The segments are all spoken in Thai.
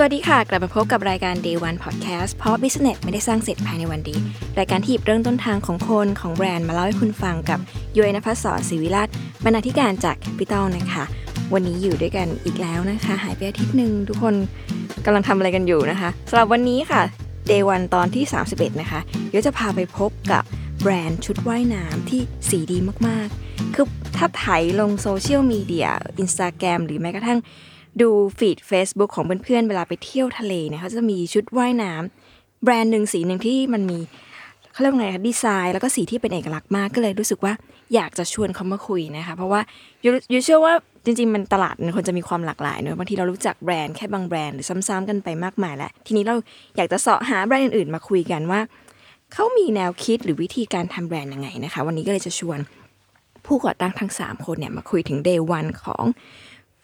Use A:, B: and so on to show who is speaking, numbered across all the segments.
A: สวัสดีค่ะ กลับมาพบกับรายการ Day One Podcast เพราะ Business ไม่ได้สร้างเสร็จภายในวันเดียวรายการที่หยิบเรื่องต้นทางของคนของแบรนด์มาเล่าให้คุณฟังกับยุ้ยนภศรศิวิราชบรรณาธิการจาก Capital นะคะ วันนี้อยู่ด้วยกันอีกแล้วนะคะ หายไปอาทิตย์หนึ่งทุกคนกำลังทำอะไรกันอยู่นะคะสำหรับวันนี้ค่ะ Day One ตอนที่ 31 นะคะเดี๋ยวจะพาไปพบกับแบรนด์ชุดว่ายน้ำที่สีดีมากๆ คือถ้าไถลงโซเชียลมีเดีย Instagram หรือแม้กระทั่ง ดูฟีด Facebook ของเพื่อนๆเวลาไปเที่ยวทะเลเนี่ยเขาจะมีชุดว่ายน้ำแบรนด์หนึ่งสีหนึ่งที่มันมีเขาเรียกว่าไงคะดีไซน์แล้วก็สีที่เป็นเอกลักษณ์มากก็เลยรู้สึกว่าอยากจะชวนเขามาคุยนะคะ เพราะว่ายูเชื่อว่าจริงๆ มันตลาดมันควรจะมีความหลากหลายเนอะบางทีเรารู้จักแบรนด์แค่บางแบรนด์หรือซ้ำๆกันไปมากมายแล้วทีนี้เราอยากจะเสาะหาแบรนด์อื่นๆมาคุยกันว่าเขามีแนวคิดหรือวิธีการทำแบรนด์ยังไงนะคะ วันนี้ก็เลยจะชวนผู้ก่อตั้งทั้ง 3 คนเนี่ยมาคุยถึง day one ของ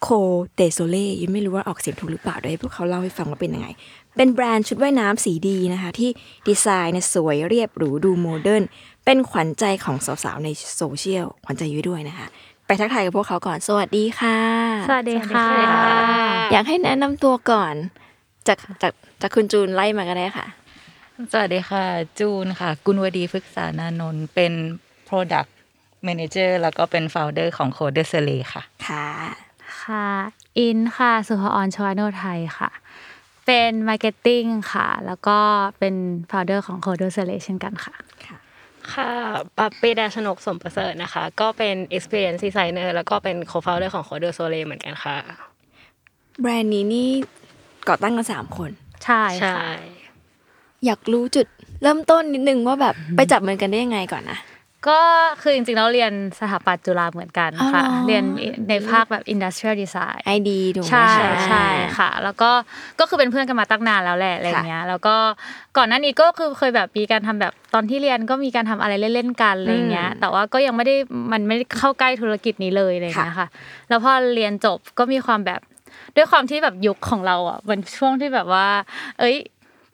A: โคเตโซเล่ยังไม่รู้ว่าออกเสียงถูกหรือเปล่าเดี๋ยวให้พวกเขาเล่าให้ฟังว่าเป็นยังไง เป็นแบรนด์ชุดว่ายน้ำสีดีนะคะ ที่ดีไซน์เนี่ยสวยเรียบหรูดูโมเดิร์นเป็นขวัญใจของสาวๆในโซเชียลขวัญใจยุ้ยด้วยนะคะ ไปทักทายกับพวกเขาก่อน สวัสดีค่ะ
B: สวัสดีค่ะ
A: อยากให้แนะนำตัวก่อน จากจากจากคุณจูนไล่มาก็ได้ค่ะ
C: สวัสดีค่ะ จูนค่ะ กุลวดีพฤกษานานนท์เป็น Product Manager แล้วก็เป็น Founder ของ Coder s e l e ค่ะ
A: ค่ะ
B: ค่ะ อินค่ะ สุภออนชวาโนไทยค่ะ เป็น marketing ค่ะ แล้วก็เป็น founder ของ Coder s e l e เช่นกันค่ะ
D: ค่ะปับปีดาชนกสมประเสริฐนะคะ ก็เป็น experience designer แล้วก็เป็น co-founder ของ Côte d'Soleil เหมือนกันค่ะ
A: แบรนด์นี้นี่ก่อตั้งกันสามคน
B: ใช่
D: ใช่
B: ค่ะ
A: อยากรู้จุดเริ่มต้นนิดนึงว่าแบบไปจับมือกันได้ยังไงก่อนนะ
B: ก็คือจริงๆแล้วเรียนสถาปัตย์จุฬาเหมือนกันค่ะ
A: อ๋อเหรอ
B: เรียนในภาคแบบ industrial design
A: ไอดีถูกไหม
B: ใช่
A: คะ
B: ใช่ค่ะ แล้วก็ก็คือเป็นเพื่อนกันมาตั้งนานแล้วแหละอะไรเงี้ย แล้วก็ก่อนหน้านี้ก็คือเคยแบบมีการทำแบบตอนที่เรียนก็มีการทำอะไรเล่นๆกันอะไรเงี้ย แต่ว่าก็ยังไม่ได้มันไม่ได้เข้าใกล้ธุรกิจนี้เลยอะไรเงี้ยค่ะ แล้วพอเรียนจบก็มีความแบบด้วยความที่แบบยุคของเราอะมันช่วงที่แบบว่า เอ้ย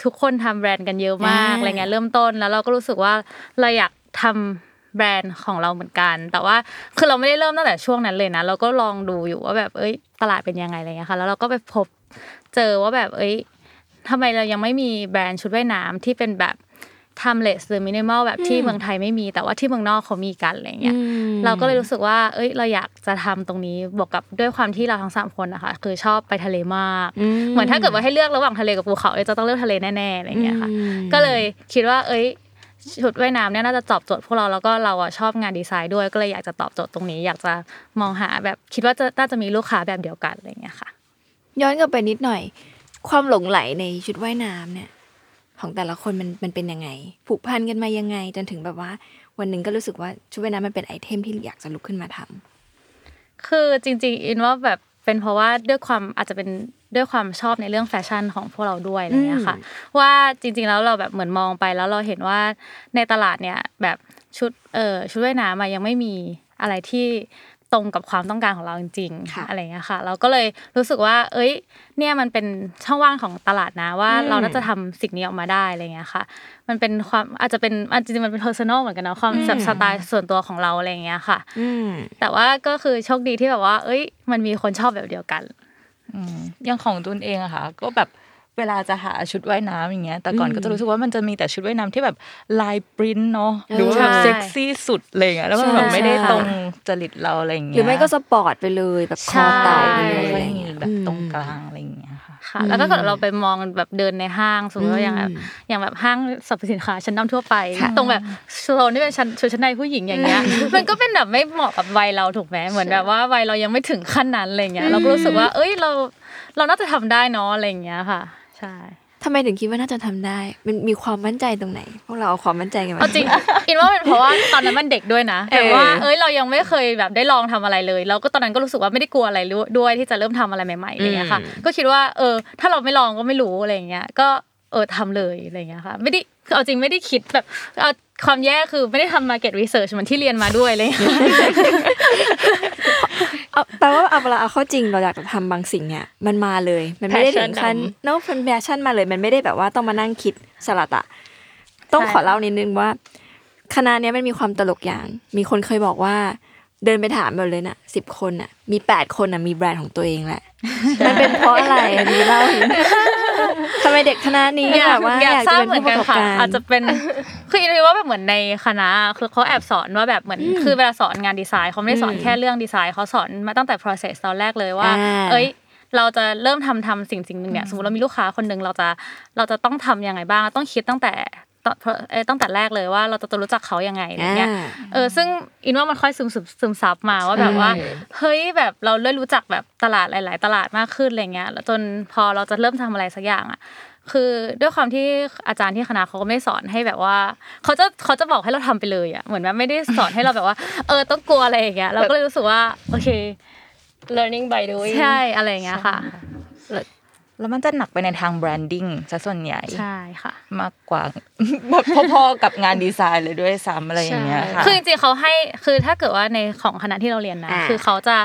B: ทุกคนทำแบรนด์กันเยอะมาก
A: อ่า
B: อะไรเงี้ยเริ่มต้นแล้วเราก็รู้สึกว่าเราอยากทำ แบรนด์ของเราเหมือนกัน แต่ว่าคือเราไม่ได้เริ่มตั้งแต่ช่วงนั้นเลยนะ เราก็ลองดูอยู่ว่าแบบเอ้ยตลาดเป็นยังไงอะไรเงี้ยค่ะ แล้วเราก็ไปพบเจอว่าแบบเอ้ยทำไมเรายังไม่มีแบรนด์ชุดว่ายน้ำที่เป็นแบบทำเลสหรือมินิมอลแบบที่เมืองไทยไม่มีแต่ว่าที่เมืองนอกเขามีกันอะไรเงี้ยเราก็เลยรู้สึกว่า เอ้ย เราอยากจะทำตรงนี้บวกกับด้วยความที่เราทั้งสามคนนะคะคือชอบไปทะเลมากเหมือนถ้าเกิดว่าให้เลือกระหว่างทะเลกับภูเขาเอ้ยจะต้องเลือกทะเลแน่ๆอะไรอย่างเงี้ยค่ะ ก็เลยคิดว่า เอ้ย ชุดว่ายน้ำเนี่ยน่าจะตอบโจทย์พวกเราแล้วก็เราอะชอบงานดีไซน์ด้วยก็เลยอยากจะตอบโจทย์ตรงนี้ อยากจะมองหาแบบคิดว่าจะน่าจะมีลูกค้าแบบเดียวกันอะไรอย่างเงี้ยค่ะ
A: ย้อนกลับไปนิดหน่อย ความหลงไหลในชุดว่ายน้ำเนี่ย ของแต่ละคนมันมันเป็นยังไง ผูกพันกันมายังไง จนถึงแบบว่า วันหนึ่งก็รู้สึกว่าชุดว่ายน้ำมันเป็นไอเทมที่อยากจะลุกขึ้นมาทำ
B: คือจริง ๆ อินว่าแบบ เป็นเพราะว่าด้วยความอาจจะเป็นด้วยความชอบในเรื่องแฟชั่นของพวกเราด้วยอะไรเงี้ยค่ะ ว่าจริง ๆ แล้วเราแบบเหมือนมองไปแล้วเราเห็นว่าในตลาดเนี่ยแบบชุดเออชุดว่ายน้ำอะยังไม่มีอะไรที่ ตรงกับความต้องการของเราจริง
A: ค่ะ
B: ๆอะไรเงี้ยค่ะ เราก็เลยรู้สึกว่า เอ้ย เนี่ยมันเป็นช่องว่างของตลาดนะว่า
A: อืม
B: เราน่าจะทำสิ่งนี้ออกมาได้อะไรเงี้ยค่ะ มันเป็นความอาจจะเป็นอาจจะมันเป็น personal เหมือนกันเนาะความแบบสไตล์ส่วนตัวของเราอะไรเงี้ยค่ะ
A: อืม
B: แต่ว่าก็คือโชคดีที่แบบว่า เอ้ย มันมีคนชอบแบบเดียวกัน
C: อืมอย่างของตุนเองอะค่ะ ก็แบบ เวลาจะหาชุดว่ายน้ำอย่างเงี้ย แต่ก่อนก็จะรู้สึกว่ามันจะมีแต่ชุดว่ายน้ำที่แบบลายปริ้นท์เนาะหรือว่าแบบ
B: ใช่
C: เซ็กซี่สุดอะไรเงี้ยแล้วมันแบบ
A: ใช่
C: ไม่ได้
A: ใช่
C: ตรงจริตเราอะไรอย่าง
A: ห
C: เงี้ย
A: รือไม่ก็สปอร์ตไปเลยแบบคอเต่าไปเลย
C: ไม่
A: อะไร
C: ค่อย
A: เงี้
C: มี
A: ย
C: แบบตรง
A: อืม
C: กลางอะไรอย่างเงี้ยค่ะ
B: ค่ะแล้วก็เกิดเราไปมองแบบเดินในห้างสมมติว่าอย่างแบบ
A: อืม
B: อย่างแบบห้างสรรพสินค้าชั้นนำทั่วไป
A: ค่ะ
B: ตรงแบบโซนที่เป็นชั้นชุดชั้นในผู้หญิงอย่างเงี้ยมันก็เป็นแบบไม่เหมาะกับวัยเราถูกไหมเหมือนแบบว่าวัยเรายังไม่ถึงขั้นนั้นอะไรเงี้ยเราก็รู้สึกว่า เอ้ยเราเราน่าจะทำได้เนาะอะไรอย่างเงี้ยค่ะ ใช่
A: ทำไมถึงคิดว่าน่าจะทำได้ มันมีความมั่นใจตรงไหน พวกเราเอาความมั่นใจกันมา
B: เอาจริงอินว่าเป็นเพราะว่าตอนนั้นมันเด็กด้วยนะ
A: เออ
B: แบบว่าเอ้ยเรายังไม่เคยแบบได้ลองทำอะไรเลยแล้วก็ตอนนั้นก็รู้สึกว่าไม่ได้กลัวอะไรด้วยที่จะเริ่มทำอะไรใหม่ๆอะไรเงี้ยค่ะ ก็คิดว่าเออ ถ้าเราไม่ลองก็ไม่รู้อะไรเงี้ยก็เออทำเลยอะไรเงี้ยค่ะ ไม่ได้คือเอาจริงไม่ได้คิดแบบเอาความแย่คือไม่ได้ทำ market research เหมือนที่เรียนมาด้วยเลย
A: เอาแปลว่าเอาเวลาเอาเข้าจริงเราอยากจะทำบางสิ่งเนี่ยมันมาเลย มันไม่ได้ถึงขั้น
D: Passion
A: โน้เป็น passion มาเลย มันไม่ได้แบบว่าต้องมานั่งคิดสลัดอะต้อง
B: ใช่
A: ขอเล่านิดนึงว่า คณะเนี้ยมันมีความตลกอย่าง มีคนเคยบอกว่า เดินไปถามหมดเลยน่ะสิบคนน่ะ มีแปดคนน่ะมีแบรนด์ของตัวเองแหละมันเป็นเพราะอะไรอันนี้เล่าทำไมเด็กคณะนี้
B: อยาก
A: แบบว่า
B: อยาก
A: อยาก
B: ทรา
A: จะ
B: บ
A: เป็น
B: เหมือ
A: ผู้
B: น
A: ป
B: กั
A: ระ
B: น
A: กอบ
B: ค่ะ
A: การ
B: อาจจะเป็น คืออินว่าแบบเหมือนในคณะคือเขาแอบสอนว่าแบบเหมือนคือเวลาสอนงานดีไซน์เขาไม่ได้สอนแค่เรื่องดีไซน์เขาสอนมาตั้งแต่ process ตอนแรกเลยว่า
A: อ่า
B: เอ้ยเราจะเริ่มทำทำสิ่งสิ่งหนึ่งเนี่ยสมมติเรามีลูกค้าคนหนึ่งเราจะเราจะต้องทำยังไงบ้าง ต้องคิดตั้งแต่ตอนเอ่อตั้งแต่แรกเลยว่าเราจะรู้จักเขายังไงอะไรเงี้ย
A: อ่า
B: เออซึ่งอินว่ามันค่อยซึมซึมซึมซับมาว่าแบบว่าเฮ้ยแบบเราเริ่มรู้จักแบบตลาดหลาย ๆ ตลาดมากขึ้นอะไรเงี้ยแล้วจนพอเราจะเริ่มทำอะไรสักอย่างอะ คือด้วยความที่อาจารย์ที่คณะเขาก็ไม่ได้สอนให้แบบว่าเขาจะเขาจะบอกให้เราทำไปเลยอะเหมือนแบบไม่ได้สอนให้เราแบบว่า เออต้องกลัวอะไรอย่างเงี้ยเราก็เลยรู้สึกว่าโอเค
D: learning by doing
B: ใช่อะไรอย่างเงี้ยค่ะ
C: แล้วมันจะหนักไปในทางแบรนดิ้งซะส่วนใหญ่
B: ใช่ค่ะ
C: มากกว่าแบบพอๆกับงานดีไซน์เลยด้วยซ้ำอะไรอย่างเงี้ยค่ะ
B: คือจริงๆเขาให้คือถ้าเกิดว่าในของคณะที่เราเรียนนะ
A: อ่า
B: คือเขาจะ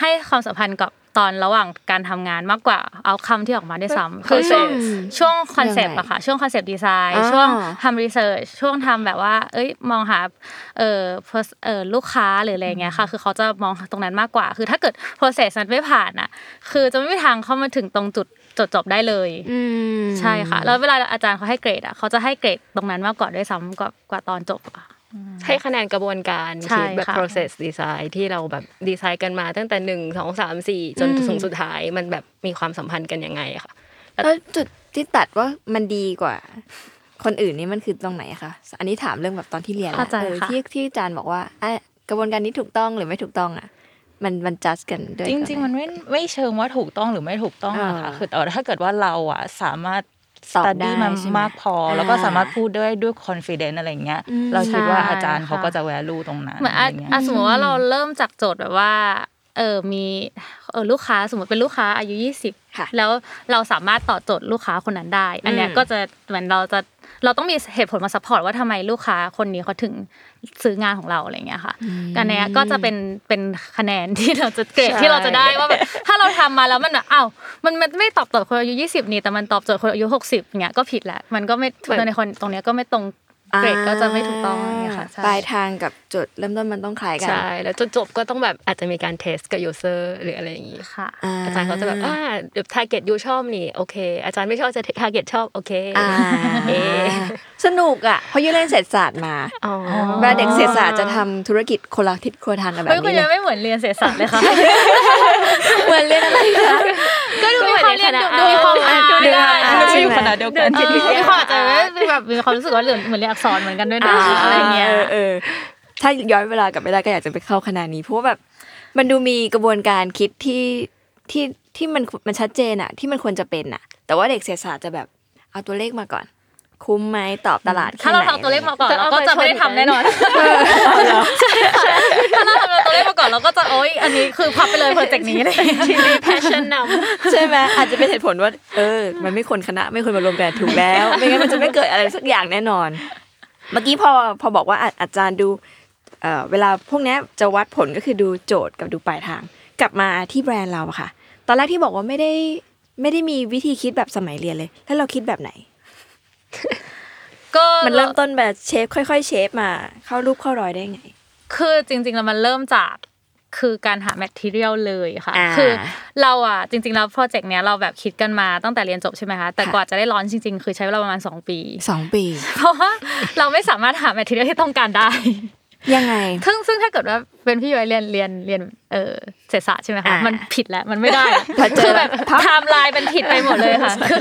B: ให้ความสัมพันธ์กับ ตอนระหว่างการทำงานมากกว่าเอาคำที่ออกมาได้วยซ้ำคือช่วง
A: อืม
B: ช่วงคอนเซปต์
A: ยังไง
B: อะค่ะ ช่วง concept design
A: อ่า
B: ช่วงทำ research ช่วงทำแบบว่า เอ้ยมองหาเอ่อ pers- เอ่อลูกค้าหรืออะไรเงี้ยค่ะ คือเขาจะมองตรงนั้นมากกว่า คือถ้าเกิด process นั้นไม่ผ่านอะคือจะไม่มีทางเข้ามาถึงตรงจุดจดจบได้เลย
A: อืม
B: ใช่ค่ะ แล้วเวลาอาจารย์เขาให้เกรดอะเขาจะให้เกรดตรงนั้นมากกว่าด้วยซ้ำกว่ากว่าตอนจบอะ
D: ให้คะแนนกระบวนการ
B: ใช่
D: คิดแบบ
B: ค่ะ
D: process design ที่เราแบบดีไซน์กันมาตั้งแต่หนึ่งสองสามสี่จนถึงสุดท้ายมันแบบมีความสัมพันธ์กันยังไงอะค่ะ
A: แล้วจุดที่ตัดว่ามันดีกว่า คนอื่นนี่มันคือตรงไหนอะคะอันนี้ถามเรื่องแบบตอนที่เรียน
B: เข้าใจ
A: เออ
B: ค่ะ
A: ที่ที่อาจารย์บอกว่าอะกระบวนการนี้ถูกต้องหรือไม่ถูกต้องอะมันมันจัดกันด้วย
C: จริง ๆ มันไม่ไม่เชิงว่าถูกต้องหรือไม่ถูกต้องอะค่ะ
A: อ่า
C: คือแต่ว่าถ้าเกิดว่าเราอะสามารถ
A: ตอบ
C: ส
A: ได้
C: ตี้มัน
A: ใช่ไหม
C: มากพอ
A: อ่า
C: แล้วก็สามารถพูดด้วยด้วย confidence อะไรอย่างเงี้ย
A: อืม
C: เราคิดว่า
B: ใช่
C: อาจารย์เขา
B: ค่ะ
C: ก็จะ value ตรงนั้น
B: เหมือน
C: อะ
B: อะ
C: ไรเงี้ย
B: อะสมมติว่าเราเริ่มจากโจทย์แบบว่าเออมีเออลูกค้าสมมติเป็นลูกค้าอายุ 20
A: ค่ะ
B: แล้วเราสามารถตอบโจทย์ลูกค้าคนนั้นได้ อันเนี้ย
A: อืม
B: ก็จะเหมือนเราจะ เราต้องมีเหตุผลมาซัพพอร์ตว่าทำไมลูกค้าคนนี้เขาถึงซื้องานของเราอะไรเงี้ยค่ะอันเนี้ยก็จะเป็นเป็นคะแนนที่เราจะเกรด
D: ใช่
B: ที่เราจะได้ว่าแบบถ้าเราทำมาแล้วมันแบบอ้าวมันมันไม่ตอบโจทย์คนอายุ20นี่แต่มันตอบโจทย์คนอายุ60เงี้ยก็ผิดแหละมันก็ไม่ในคนตรงเนี้ยก็ไม่ตรง เกรดก็จะไม่ถูกต้องอะไรเงี้ยค่ะใช่
A: ปลายทางกับจุดเริ่มต้นมันต้องคล้ายกัน
D: ใช่แล้วจนจบก็ต้องแบบอาจจะมีการเทสกับ user หรืออะไรอย่างงี้
B: ค่ะ
D: อาจารย์เขาจะแบบอ่าเดี๋ยว target ยูชอบนี่โอเค อาจารย์ไม่ชอบจะ target ชอบโอเค
A: อ่า
D: เอะ
A: สนุกอะเพราะยูเล่นเศรษฐศาสตร์มา
D: อ๋อ
A: เวลาเด็กเศรษฐศาสตร์จะทำธุรกิจคนละทิศคนละทางกันแบบ
B: เฮ้ยคุณ
A: นี้
B: ยัง
A: เลย
B: ไม่เหมือนเรียนเศรษฐศาสตร์เลยค่ะ
A: เหมือนเล่นอะไรคะ
B: ก็ดูมีความเรียนดูดูมีความอ่าน
A: ดูมีความ
B: ได้
A: อ่าน
C: ไม่ใช่อยู่คณะเดียวกัน
B: เออมีความอาจจะแบบมีความรู้สึกว่าเหมือนเหมือนเรียนอักษรเหมือนกันด้วยนะอะไรเงี้ย
A: ออเออถ้าย้อนเวลากลับไปได้ก็อยากจะไปเข้าคณะนี้เพราะว่าแบบมันดูมีกระบวนการคิดที่ที่ที่มันมันชัดเจนอะที่มันควรจะเป็นอะแต่ว่าเด็กเศรษฐศาสตร์จะแบบเอาตัวเลขมาก่อน คุ้มไหมตอบตลาดแค่
B: ถ้าเรา
A: ไหน
B: ทำตัวเลขมาก่อน
D: จะ
B: เรา
D: เอา
B: ก็จะ
D: ไปชน
B: ไม่ได้ทำแน่นอน
A: ใช่ค่ะ
B: ถ้าเราทำตัวเลขมาก่อนเราก็จะโอ๊ยอันนี้คือพับไปเลยโปรเจกต์นี้เลย
D: ทีนี้ passion นำ
A: ใช่ไหมอาจจะเป็นเหตุผลว่า เออ มันไม่ควรคณะไม่ควรมารวมกันถูกแล้ว ไม่งั้นมันจะไม่เกิดอะไรสักอย่างแน่นอน เมื่อกี้พอพอบอกว่าอะอาจารย์ดูเอ่อเวลาพวกเนี้ยจะวัดผลก็คือดูโจทย์กับดูปลายทาง กลับมาที่แบรนด์เราอะค่ะ ตอนแรกที่บอกว่าไม่ได้ไม่ได้มีวิธีคิดแบบสมัยเรียนเลย แล้วเราคิดแบบไหน
B: ก็
A: มันเริ่มต้นแบบ shape ค่อยๆ shape มาเข้ารูปเข้ารอยได้ไง
B: คือจริงๆแล้วมันเริ่มจาก คือการหา material เลยค่ะ
A: อ่า
B: คือเราอะจริงๆแล้วโปรเจกต์เนี้ยเราแบบคิดกันมาตั้งแต่เรียนจบใช่ไหมคะแต่
A: ค่ะ
B: กว่าจะได้ launch จริง ๆ คือใช้เวลาประมาณ 2 ปี
A: สองปี
B: เพราะว่าเราไม่สามารถหา material ที่ต้องการได้
A: ยังไง
B: ซึ่งซึ่งถ้าเเกิดว่าเป็นพี่ย้อยเรียนเรียนเรียนเออเศรษฐศาสตร์ใช่ไหมคะ
A: อ่ามั
B: มันผิดแล้วมันไม่ได้อะ
A: พอเจอ
B: คือแบบ
A: พับ
B: ไทม์ไลน์มันผิดไปหมดเลยค่ะคือ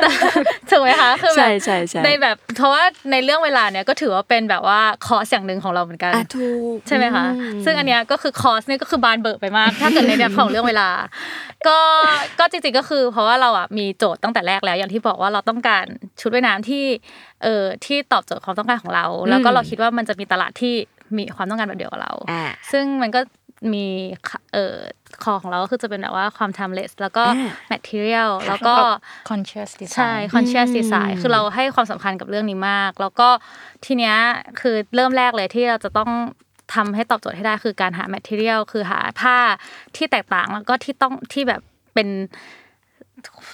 B: แต่ถูกไหมคะคือแบ
A: ใช่
B: บ
A: ใช่ใช่
B: ในแบบเพราะว่าในเรื่องเวลาเนี้ยก็ถือว่าเป็นแบบว่าคอร์สอย่างหนึ่งของเราเหมือนกัน
A: อะถูก
B: ใช่ไหมคะ
A: อืม
B: ซึ่งอันเนี้ยก็คือคอร์สเนี่ยก็คือบานเบิกไปมาก ถ้าเกิดในเรื่องของเรื่องเวลา ก็ก็จริงๆก็คือ เพราะว่าเราอะมีโจทย์ตั้งแต่แรกแล้วอย่างที่บอกว่าเราต้องการชุดว่ายน้ำที่ เอ่อที่ตอบโจทย์ความต้องการของเรา แล้วก็เราคิดว่ามันจะมีตลาดที่มีความต้องการแบบเดียวกับเรา
A: อ่า
B: ซึ่งมันก็มีเอ่อคอของเราก็คือจะเป็นแบบว่าความ timeless แล้วก็
A: อ่า
B: material แล้วก็
C: conscious design
B: ใช่ conscious design คือเราให้ความสำคัญกับเรื่องนี้มาก แล้วก็ทีเนี้ยคือเริ่มแรกเลยที่เราจะต้องทำให้ตอบโจทย์ให้ได้คือการหา material คือหาผ้าที่แตกต่างแล้วก็ที่ต้องที่แบบเป็น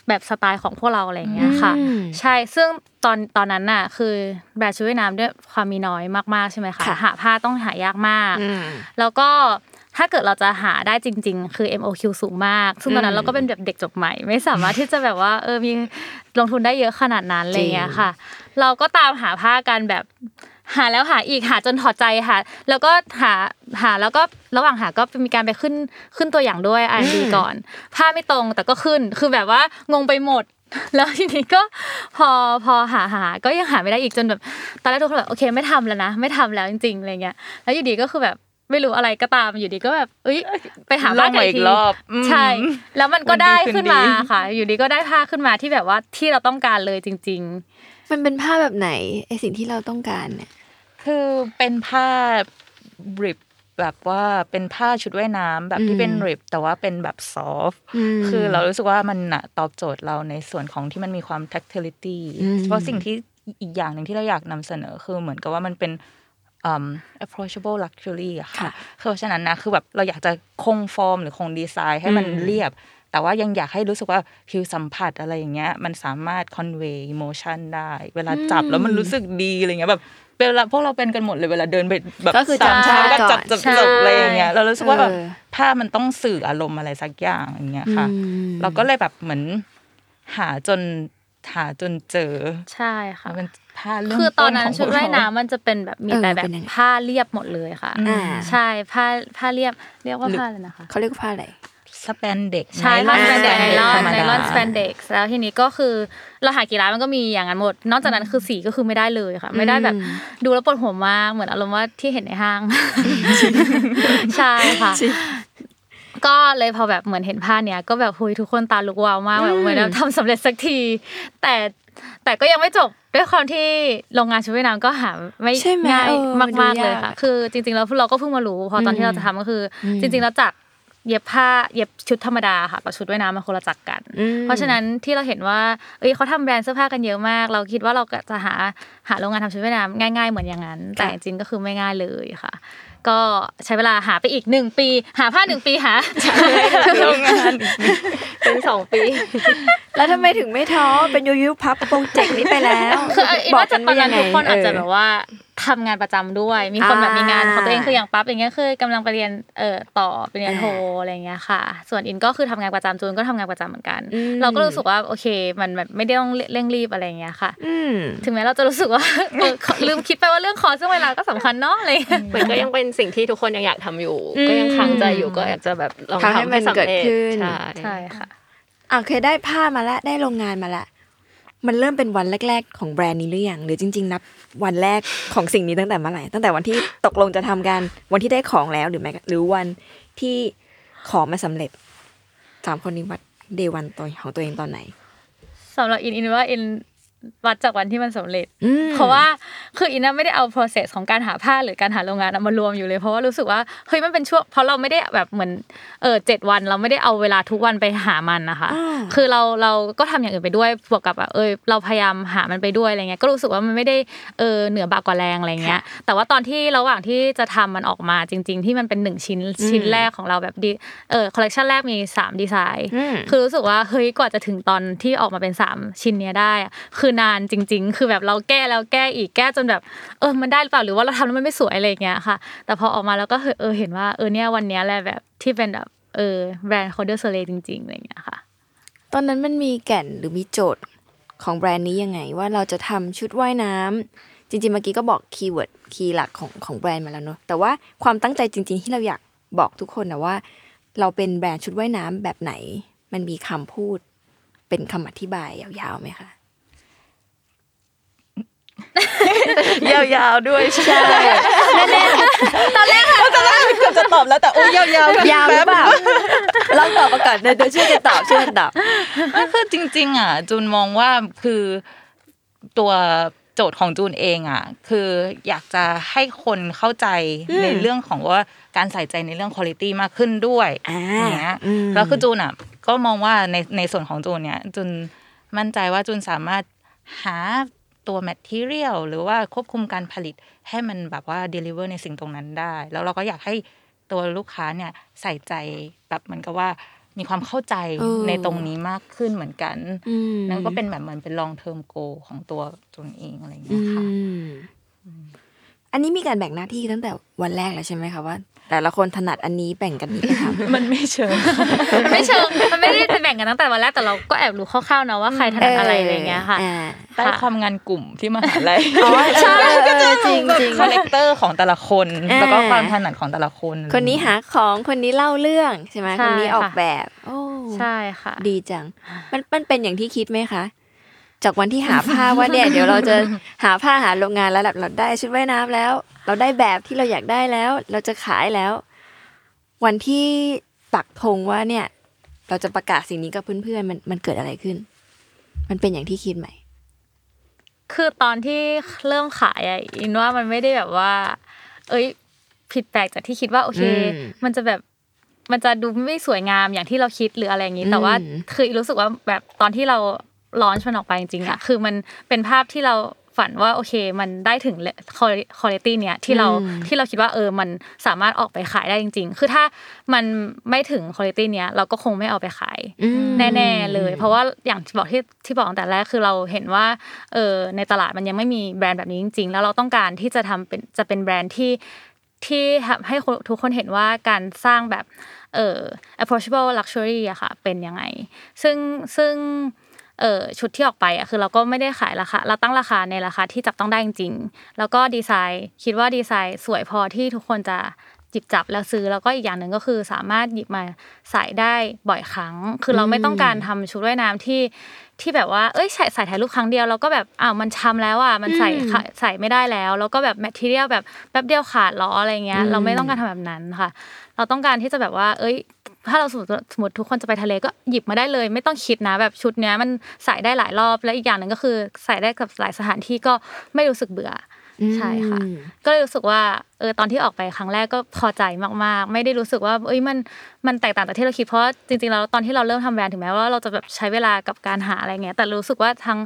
B: แบบสไตล์ของพวกเราอะไรอย่างเงี้ยค่ะ
A: อืม
B: ใช่ซึ่งตอนตอนนั้นน่ะ คือแบรนด์ชุดว่ายน้ำด้วยความมีน้อยมากๆใช่ไหมคะ
A: ค่ะ
B: หาผ้าต้องหายากมาก
A: อืม
B: แล้วก็ถ้าเกิดเราจะหาได้จริง ๆ คือ MOQ สูงมาก ซึ่งตอนนั้
A: อื
B: น
A: ม
B: เราก็เป็นแบบเด็กจบใหม่ ไม่สามารถที่จะแบบว่าเออมีลงทุนได้เยอะขนาดนั้นอะไรเงี้ยค่ะ เราก็ตามหาผ้ากันแบบ หาแล้วหาอีกหาจนถอดใจค่ะ แล้วก็หาหาแล้วก็ระหว่างหาก็มีการไปขึ้นขึ้นตัวอย่างด้วย R&D ก่อนผ้าไม่ตรงแต่ก็ขึ้นคือแบบว่างงไปหมด แล้วทีนี้ก็พอพอหาหาก็ยังหาไม่ได้อีกจนแบบตอนแรกทุกคนแบบโอเคไม่ทำแล้วนะไม่ทำแล้วจริงๆอะไรเงี้ยแล้วอยู่ดีก็คือแบบไม่รู้อะไรก็ตามอยู่ดีก็แบบเอ้ยไปหาผ้า
C: ลองใหม่
B: ไก่
C: อีก
B: ที
C: รอบอืม
B: ใช่ แล้วมันก็
C: วันดี
B: ได้
C: คืน
B: ขึ้นมา
C: ดี
B: ค่ะ อยู่ดีก็ได้ผ้าขึ้นมาที่แบบว่าที่เราต้องการเลยจริง
A: มันเป็นผ้าแบบไหนไอสิ่งที่เราต้องการเนี่ย
C: คือเป็นผ้าริบแบบว่าเป็นผ้าชุดว่ายน้ำแบบที่เป็นริบแต่ว่าเป็นแบบซอฟ
A: อืม
C: คือเรารู้สึกว่ามันน่ะตอบโจทย์เราในส่วนของที่มันมีความ tactility
A: อืม
C: เพราะสิ่งที่อีกอย่างหนึ่งที่เราอยากนำเสนอคือเหมือนกับว่ามันเป็นอืม approachable luxury อะค่ะ
A: ค่ะ
C: คือเพราะฉะนั้นนะ คือแบบเราอยากจะคงฟอร์มหรือคงดีไซน์ให้มัน
A: อืม
C: เรียบ แต่ว่ายังอยากให้รู้สึกว่าผิวสัมผัสอะไรอย่างเงี้ย มันสามารถ convey emotion ได้ เวลาจับแล้วมันรู้สึกดีอะไรเงี้ยแบบเวลาพวกเราเป็นกันหมดเลยเวลาเดินไปแบบ
A: ก็คือ
C: สาม
A: จำ
C: ชา
A: ท่า
C: ก็จับ
A: ก่อน
C: จับ
B: ใช่
C: จับอะไรอย่างเงี้ยเรารู้สึกว่าแบบ
A: เออ
C: ผ้ามันต้องสื่ออารมณ์อะไรสักอย่างอย่างเงี้ยค่ะ
A: อืม
C: เราก็เลยแบบเหมือนหาจนหาจนเจอ
B: ๆใช่ค่ะ
C: เป็นผ้าเริ่ม
B: คือตอนนั้น
C: ขง
B: ชุดว่าย
C: พกเร
B: น้ำมันจะเป็นแบบมี
A: เออ
B: แต่แบบ
A: เป็นยังไง
B: ผ้าเรียบหมดเลยค่ะ
A: อ่า
B: ใช่ผ้าผ้าเรียบเรียกว่าผ้าอะไรนะคะ
A: เขาเรียกว่าผ้าอะไร
C: สแปนเด็ก
B: ใช่ผ้าสแปนเด็กไนลอน
C: ธรรม
B: ไน
C: ดา
B: ลอนสแปนเด็กแล้วทีนี้ก็คือเราหากี่ร้านมันก็มีอย่างนั้นหมด นอกจากนั้นคือสีก็คือไม่ได้เลยค่ะ ไม่ได้แบบดูแล้วปวดหัวมากเหมือนอารมณ์ว่าที่เห็นในห้างใช่ค่ะก็เลยพอแบบเหมือนเห็นผ้าเนี้ยก็แบบคุยทุกคนตาลุกวาวมากแบบเหมือนแบบทำสำเร็จสักที แต่แต่ก็ยังไม่จบด้วยความที่โรงงานชุดว่ายน้ำก็หาไม่
A: ใช่ไหม
B: ง่าย
A: เออมันดู
B: มากๆเลย
A: ยาก
B: ค่ะ
A: อะ
B: คือจริงๆแล้วเราก็เพิ่งมารู้ พอตอนที่เราจะทำก็คืออจริงๆแล้วจาก เย็บผ้าเย็บชุดธรรมดาค่ะกับชุดว่ายน้ำมันคนละจักรกัน
A: อืม
B: เพราะฉะนั้นที่เราเห็นว่า เอ้ยเขาทำแบรนด์เสื้อผ้ากันเยอะมาก เราคิดว่าเราก็จะหาหาโรงงานทำชุดว่ายน้ำง่าย ๆ เหมือนอย่างนั้น แต่จริงๆก็คือไม่ง่ายเลยค่ะ ก็ใช้เวลาหาไปอีกหนึ่งปี หาผ้าหนึ่งปีหา
C: โรงงาน
D: เป็นสองปี
A: แล้วทำไมถึงไม่ท้อเป็นยูยูพับโปรเจกต์นี้ไปแล้ว
B: คืออินว่าจากตอนนั้นทุกคนอาจจะแบบ
A: ว่า
B: ว่าทำงานประจำด้วย มีคนแบบมีงานของตัวเอง
A: อ่า
B: คืออย่างปั๊บอย่างเงี้ยคือกำลังไปเรียนเอ่อต่อไปเรียนโทอะไรอย่างเงี้ยค่ะ ส่วนอินก็คือทำงานประจำจูนก็ทำงานประจำเหมือนกัน เราก็รู้สึกว่าโอเค มันแบบไม่ได้ต้องเร่งรีบอะไรอย่างเงี้ยค่ะ
A: อืม
B: ถึงแม้เราจะรู้สึกว่าเออลืมคิดไปว่าเรื่องคอร์สเรื่องเวลาก็สำคัญเนาะอะไรอย่างเงี้ย
D: เหมือนก็ยังเป็นสิ่งที่ทุกคนยังอยากทำอยู่
A: อืม
D: ก็ยังค้างใจอยู่ก็อยากจะแบบลอง
A: ทำให้
D: ทำ
A: มั
D: ให้
A: น
D: สำ
A: เกิด
D: เร็จ
A: ขึ้น
D: ใช่
B: ใช่ค่ะ
A: อเคยได้ผ้ามาละได้โรงงานมาละมันเริ่มเป็นวันแรก ๆ ของแบรนด์นี้หรือยังหรือจริง ๆ นับวันแรกของสิ่งนี้ตั้งแต่เมื่อไหร่ตั้งแต่วันที่ตกลงจะทำกันวันที่ได้ของแล้วหรือแม้หรือวันที่ของมาสำเร็จสามคนนี้วัดเดวันตัวของตัวเองตอนไหน
B: สำหรับอินอินว่าอิน วัดจากวันที่มันสำเร็จ
A: อืม
B: เพราะว่าคืออินน่ะไม่ได้เอา process ของการหาผ้าหรือการหาโรงงานอะมารวมอยู่เลย เพราะว่ารู้สึกว่าเฮ้ยมันเป็นช่วงเพราะเราไม่ได้แบบเหมือนเออเจ็ดวันเราไม่ได้เอาเวลาทุกวันไปหามันนะคะ
A: อ่า
B: คือเราเราก็ทำอย่างอื่นไปด้วยบวกกับแบบเออเราพยายามหามันไปด้วยอะไรเงี้ยก็รู้สึกว่ามันไม่ได้เออเหนือบากกว่าแรงอะไรเงี้ย แต่ว่าตอนที่ระหว่างที่จะทำมันออกมาจริง ๆ ที่มันเป็นหนึ่งชิ้นชิ้นแรกของเราแบบดีเออคอลเลคชันแรกมีสามดีไซน์
A: อืม
B: คือรู้สึกว่าเฮ้ยกว่าจะถึงตอนที่ออกมาเป็นสามชิ้นเนี้ยได้อะคือนานจริง ๆ คือแบบเราแก้แล้วแก้อีกแก้จนแบบ เออมันได้หรือเปล่าหรือว่าเราทำแล้วมันไม่สวยอะไรเงี้ยค่ะ แต่พอออกมาแล้วก็เออเห็นว่าเออเนี่ยวันเนี้ยแหละแบบที่เป็นแบบเออแบรนด์ Côte d'Soleil จริงๆอะไรเงี้ยค่ะ
A: ตอนนั้นมันมีแก่นหรือมีโจทย์ของแบรนด์นี้ยังไงว่าเราจะทำชุดว่ายน้ำจริงๆเมื่อกี้ก็บอก keyword key หลักของของแบรนด์มาแล้วเนอะแต่ว่าความตั้งใจจริง ๆ ที่เราอยากบอกทุกคนนะว่า เราเป็นแบรนด์ชุดว่ายน้ำแบบไหน มันมีคำพูดเป็นคำอธิบายยาวๆไหมคะ
C: ยาวๆด้วยใช่
A: แน่ๆตอนแรกตอนแรก
C: เกือบจะตอบแล้วแต่โอ้ยาวๆ
A: ยาวหรือเปล่าลองตอบมาก่อนเดี๋ยวเดี๋ยวช่วยกันตอบช่วยกันตอบ
C: ไม่คือจริง ๆ อะ จูนมองว่าคือตัวโจทย์ของจูนเองอะ คืออยากจะให้คนเข้าใจ
A: อืม
C: ในเรื่องของว่าการใส่ใจในเรื่องคุณภาพมากขึ้นด้วย
A: อ่า
C: อย่างเงี้ย
A: อืม
C: แล้วคือจูนอะ ก็มองว่าในในส่วนของจูนเนี่ยจูนมั่นใจว่าจูนสามารถหา ตัว material หรือว่าควบคุมการผลิตให้มันแบบว่า deliver ในสิ่งตรงนั้นได้ แล้วเราก็อยากให้ตัวลูกค้าเนี่ยใส่ใจแบบเหมือนกับว่ามีความเข้าใจ
A: เออ
C: ในตรงนี้มากขึ้นเหมือนกัน
A: อืม
C: นั่นก็เป็นแบบเหมือนเป็น long term goal ของตัวตนเองอะไรอย่าง
A: อื
C: เงี้ยค่ะ
A: มอันนี้มีการแบ่งหน้าที่ตั้งแต่วันแรกแล้วใช่ไหมคะว่า แต่ละคนถนัดอันนี้แบ่งกันนี้ไปทำ
C: มันไม่เชิง
B: ไม่เชิงมันไม่ได้จะแบ่งกันตั้งแต่วันแรกแต่เราก็แอบรู้คร่าวๆนะว่าใครถนัดอะไรอะไรอย่างเงี้ยค่ะ
A: อ่า
C: ใต้ความงานกลุ่มที่มหาลัย
A: อ๋อใช่จริงจริง
C: character ของแต่ละคน
A: อ่า
C: แล้วก็ความถนัดของแต่ละคน
A: คนนี้หาของคนนี้เล่าเรื่องใช่ไหม
B: ใช่
A: คนนี้ออก
B: ค่ะ
A: แบบโอ้
B: ใช่ค่ะ
A: ดีจัง มันมันเป็นอย่างที่คิดไหมคะจากวันที่หาผ้าว่าเนี่ยเดี๋ยวเราจะหาผ้าหาโรงงานแล้วแบบเราได้ชุดว่ายน้ำแล้ว เราได้แบบที่เราอยากได้แล้ว เราจะขายแล้ว วันที่ปักธงว่าเนี่ย เราจะประกาศสิ่งนี้กับเพื่อนๆมันมันเกิดอะไรขึ้น มันเป็นอย่างที่คิดไหม
B: คือตอนที่เริ่มขายอะอินว่ามันไม่ได้แบบว่า เอ้ย ผิดแปลกจากที่คิดว่าโอเค
A: อืม
B: มันจะแบบมันจะดูไม่สวยงามอย่างที่เราคิดหรืออะไรอย่างนี้ แต่ว่า
A: อืม
B: คือรู้สึกว่าแบบตอนที่เราลอนช์มันออกไปจริงๆอะคือมันเป็นภาพที่เรา ฝันว่าโอเค มันได้ถึงคุณภาพเนี้ยที่เรา
A: อืม
B: ที่เราคิดว่าเออมันสามารถออกไปขายได้จริง ๆ คือถ้ามันไม่ถึงคุณภาพเนี้ยเราก็คงไม่เอาไปขาย
A: อืม
B: แน่ๆเลย เพราะว่าอย่างที่บอกที่ที่บอกตั้งแต่แรกคือเราเห็นว่าเออในตลาดมันยังไม่มีแบรนด์แบบนี้จริง ๆ แล้วเราต้องการที่จะทำเป็นจะเป็นแบรนด์ที่ที่ทำให้คนทุกคนเห็นว่าการสร้างแบบเออ approachable luxury อะค่ะเป็นยังไง ซึ่งซึ่ง เออชุดที่ออกไปอะคือเราก็ไม่ได้ขายราคาเราตั้งราคาในราคาที่จับต้องได้จริงๆแล้วก็ดีไซน์คิดว่าดีไซน์สวยพอที่ทุกคนจะหยิบจับแล้วซื้อแล้วก็อีกอย่างหนึ่งก็คือสามารถหยิบมาใส่ได้บ่อยครั้ง คือเราไม่ต้องการทำชุดว่ายน้ำที่ที่แบบว่าเอ้ยใส่ใส่ถ่ายรูปครั้งเดียวแล้วก็แบบอ้าวมันซ้ำแล้วอะมันใส่ขาใส่ไม่ได้แล้ว แล้วก็แบบ material แบบแป๊บเดียวขาดล้ออะไรเงี้ย
A: อืม
B: เราไม่ต้องการทำแบบนั้นค่ะ เราต้องการที่จะแบบว่า เอ้ย ถ้าเราสมมติสมมติทุกคนจะไปทะเลก็หยิบมาได้เลย ไม่ต้องคิดนะแบบชุดเนี้ยมันใส่ได้หลายรอบและอีกอย่างหนึ่งก็คือใส่ได้กับหลายสถานที่ก็ไม่รู้สึกเบื่ออใช่ค่ะ
A: อืม
B: ก็เลยรู้สึกว่าเออตอนที่ออกไปครั้งแรกก็พอใจมากๆ ไม่ได้รู้สึกว่าเอ้ยมันมันแตกต่างจากที่เราคิดเพราะว่าจริงๆแล้วตอนที่เราเริ่มทำแบรนด์ถึงแม้ว่าเราจะแบบใช้เวลากับการหาอะไรเงี้ยแต่รู้สึกว่าทั้ง